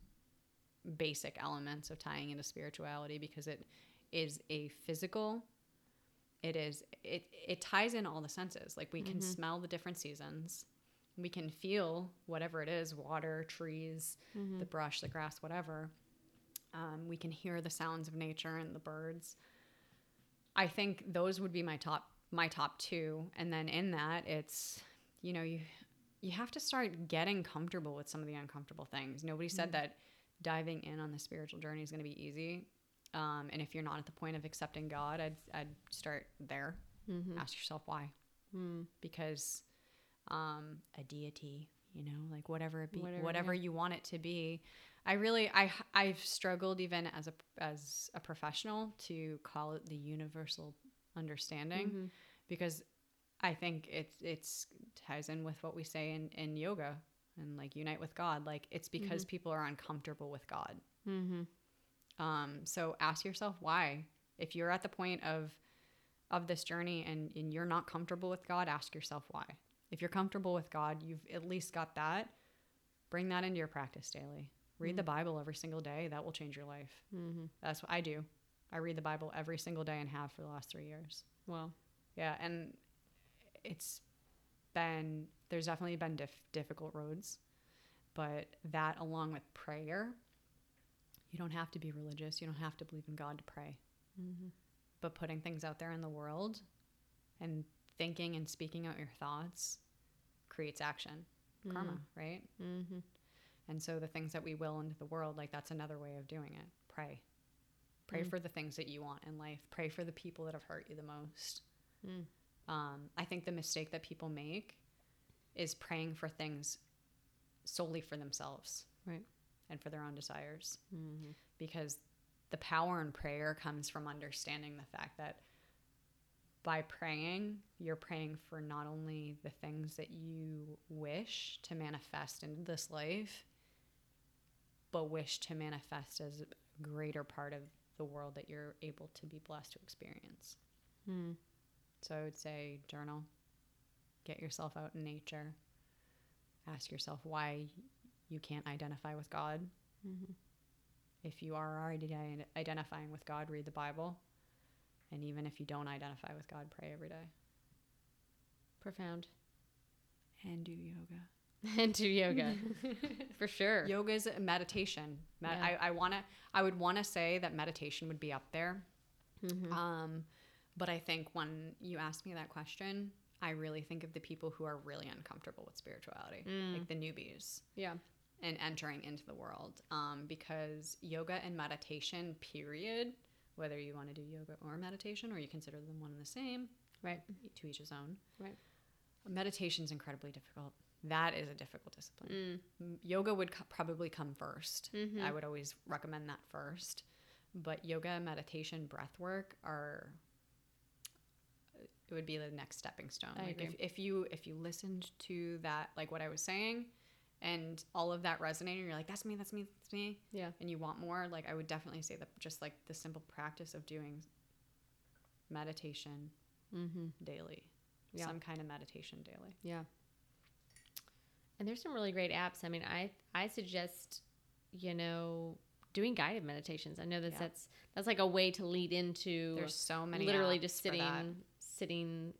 basic elements of tying into spirituality because it is a physical it is it it ties in all the senses like we can Mhm. smell the different seasons we can feel whatever it is water trees Mhm. the brush the grass whatever um, we can hear the sounds of nature and the birds i think those would be my top my top two and then in that it's you know you you have to start getting comfortable with some of the uncomfortable things nobody said Mhm. that diving in on the spiritual journey is going to be easy um, and if you're not at the point of accepting god i'd, I'd start there Mhm. ask yourself why Mm. because um, a deity, you know, like whatever it be, Whatever, whatever, you want it to be. I really, I, I've struggled even as a as a professional to call it the universal understanding Mhm. because I think it it's ties in with what we say in in yoga and like unite with God. Like it's because people are uncomfortable with God. Mhm. Um, so ask yourself why. If you're at the point of of this journey and, and you're not comfortable with God, ask yourself why. If you're comfortable with God, you've at least got that. Bring that into your practice daily. Read the Bible every single day. That will change your life. Mhm. That's what I do. I read the Bible every single day and have for the last three years. Well, Yeah, and it's been there's definitely been dif- difficult roads, but that along with prayer, you don't have to be religious. You don't have to believe in God to pray. Mhm. But putting things out there in the world and thinking and speaking out your thoughts creates action, karma, right? Mhm. And so the things that we will into the world, like that's another way of doing it. Pray. Pray Mm. for the things that you want in life. Pray for the people that have hurt you the most. Mm. Um, I think the mistake that people make is praying for things solely for themselves Right. and for their own desires. Mhm. Because the power in prayer comes from understanding the fact that by praying, you're praying for not only the things that you wish to manifest into this life, but wish to manifest as a greater part of the world that you're able to be blessed to experience. Mm. So I would say journal, get yourself out in nature, ask yourself why you can't identify with God. Mhm. If you are already identifying with God, read the Bible. And even if you don't identify with God, pray every day. Profound. And do yoga. *laughs* and do yoga. *laughs* For sure. Yoga is meditation. Med- Yeah. I, I wanna I would wanna say that meditation would be up there. Mhm. Um, but I think when you ask me that question, I really think of the people who are really uncomfortable with spirituality, Mm. like the newbies. Yeah. and entering into the world um, because yoga and meditation period whether you want to do yoga or meditation or you consider them one and the same Right. to each his own Right. meditation is incredibly difficult that is a difficult discipline Mm. Yoga would co- probably come 1st Mhm. i would always recommend that first but yoga meditation breath work are it would be the next stepping stone I like if, if you if you listened to that like what i was saying and all of that resonating you're like that's me that's me that's me Yeah. and you want more like i would definitely say that just like the simple practice of doing meditation Mm-hmm. daily Yeah. some kind of meditation daily Yeah. And there's some really great apps. I mean, I I suggest, you know, doing guided meditations. I know that Yeah. that's that's like a way to lead into There's so many literally just sitting sitting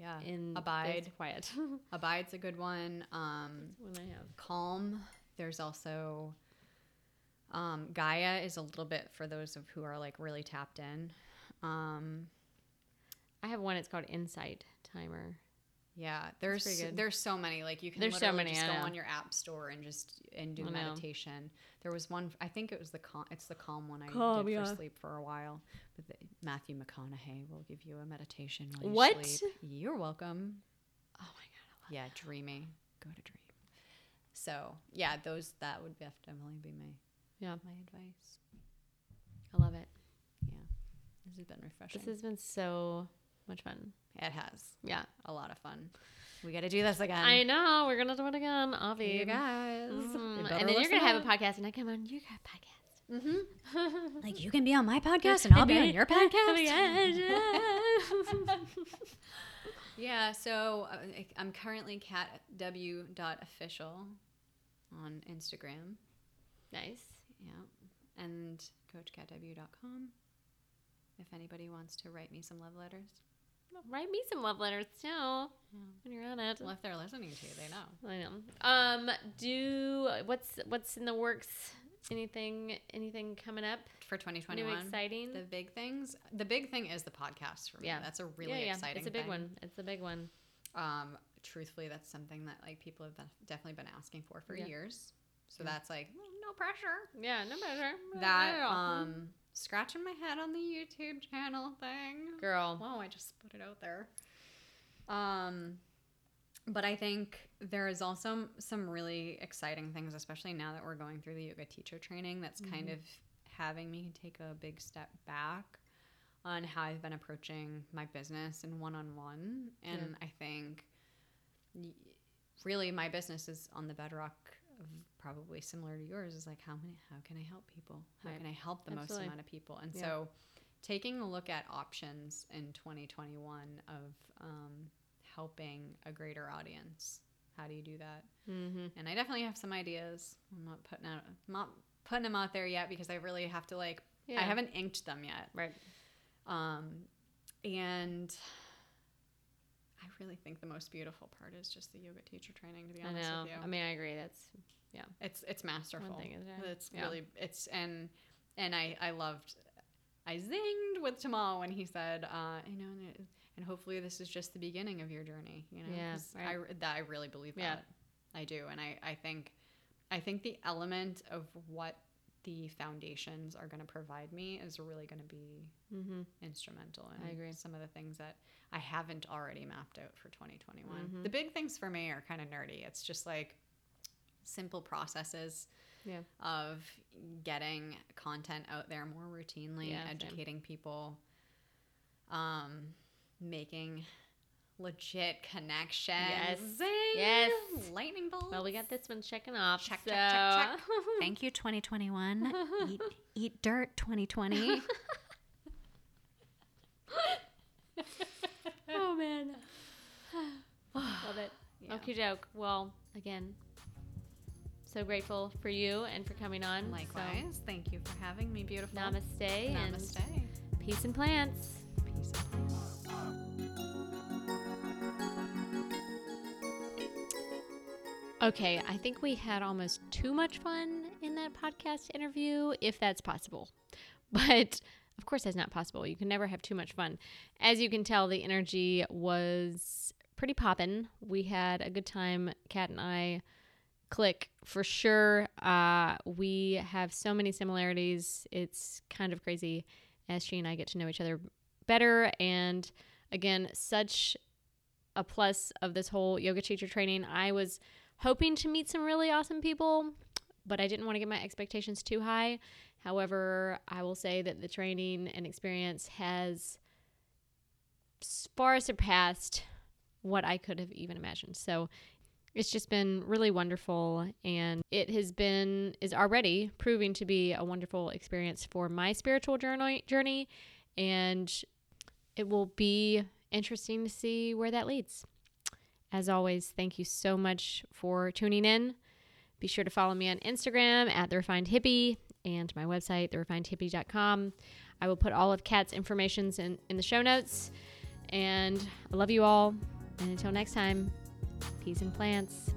Yeah. in Abide. quiet. *laughs* Abide's a good one. Um, when I have Calm. There's also um, Gaia is a little bit for those of who are like really tapped in. Um, I have one. It's called Insight Timer. Yeah, there's there's so many. Like you can There's so many, just go on your app store and just and do meditation. There was one. I think it was the calm. It's the calm one I Calm, did yeah. for sleep for a while. But the, Matthew McConaughey will give you a meditation while you What? sleep. You're welcome. Oh my god, Yeah, dreamy. Go to dream. So yeah, those that would definitely be my Yeah. my advice. I love it. Yeah, this has been refreshing. This has been so much fun. it has Yeah, a lot of fun. We got to do this again. I know. We're gonna do it again, Avi. you guys. Mhm. You And then you're gonna have a podcast, and I come on your podcast. Mm-hmm. *laughs* Like you can be on my podcast and I'll be on your podcast. *laughs* *laughs* Yeah, so uh, I'm currently katw.official on Instagram. nice. Yeah. And coachkatw.com if anybody wants to write me some love letters. Write me some love letters too when you're on it. Well, if they're listening to you, they know. I know. Um, do what's what's in the works? Anything anything coming up? For New 2021, exciting? the big things. The big thing is the podcast for me. Yeah. That's a really yeah, yeah. exciting It's a big thing. one. It's a big one. Um, truthfully, that's something that like people have def- definitely been asking for for Yeah. years. So Yeah. that's like no pressure. Yeah, no pressure. That um, scratching my head on the YouTube channel thing. girl. Whoa, I just put it out there. Um, but I think there is also some really exciting things, especially now that we're going through the yoga teacher training, that's kind of having me take a big step back on how I've been approaching my business and one on one. And I think really my business is on the bedrock probably similar to yours is like how many how can I help people? How Right. can I help the Absolutely. most amount of people? And Yeah. so taking a look at options in 2021 of um, helping a greater audience. How do you do that? Mm-hmm. And I definitely have some ideas. I'm not putting out not putting them out there yet because I really have to like Yeah. I haven't inked them yet. Right. Um, and really think the most beautiful part is just the yoga teacher training. To be I honest know. with you, I mean, I agree. That's yeah, it's it's masterful. One thing, isn't it? It's Yeah. really it's and and I I loved I zinged with Tamal when he said uh you know and, hopefully this is just the beginning of your journey you know Yeah, right. I that I really believe that Yeah. I do and I I think I think the element of what the foundations are going to provide me is really going to be mm-hmm. instrumental in I agree. some of the things that I haven't already mapped out for 2021. Mhm. The big things for me are kind of nerdy. It's just like simple processes Yeah. of getting content out there more routinely, Yeah, same. educating people, um, making legit connections. Yes. Zing! Yes. Lightning bolt. Well, we got this one checking off. Check, so. check, check, check. *laughs* Thank you, 2021. eat, *laughs* eat dirt, 2020. *laughs* oh man. Love it. *sighs* Yeah. Okay, joke. Well, again, so grateful for you and for coming on. So, Likewise. Thank you for having me, beautiful. namaste. and Namaste. peace and plants. Okay, I think we had almost too much fun in that podcast interview, if that's possible. *laughs* But of course, that's not possible. You can never have too much fun. As you can tell, the energy was pretty poppin'. We had a good time. Kat and I click for sure. Uh, we have so many similarities. It's kind of crazy as she and I get to know each other better. And again, such a plus of this whole yoga teacher training. I was hoping to meet some really awesome people, but I didn't want to get my expectations too high. However, I will say that the training and experience has far surpassed what I could have even imagined. So it's just been really wonderful and it has been is already proving to be a wonderful experience for my spiritual journey journey and it will be interesting to see where that leads. As always, thank you so much for tuning in. Be sure to follow me on Instagram at the refined hippie and my website, therefinedhippie.com. I will put all of Kat's informations in, in the show notes. And I love you all. And until next time, peace and plants.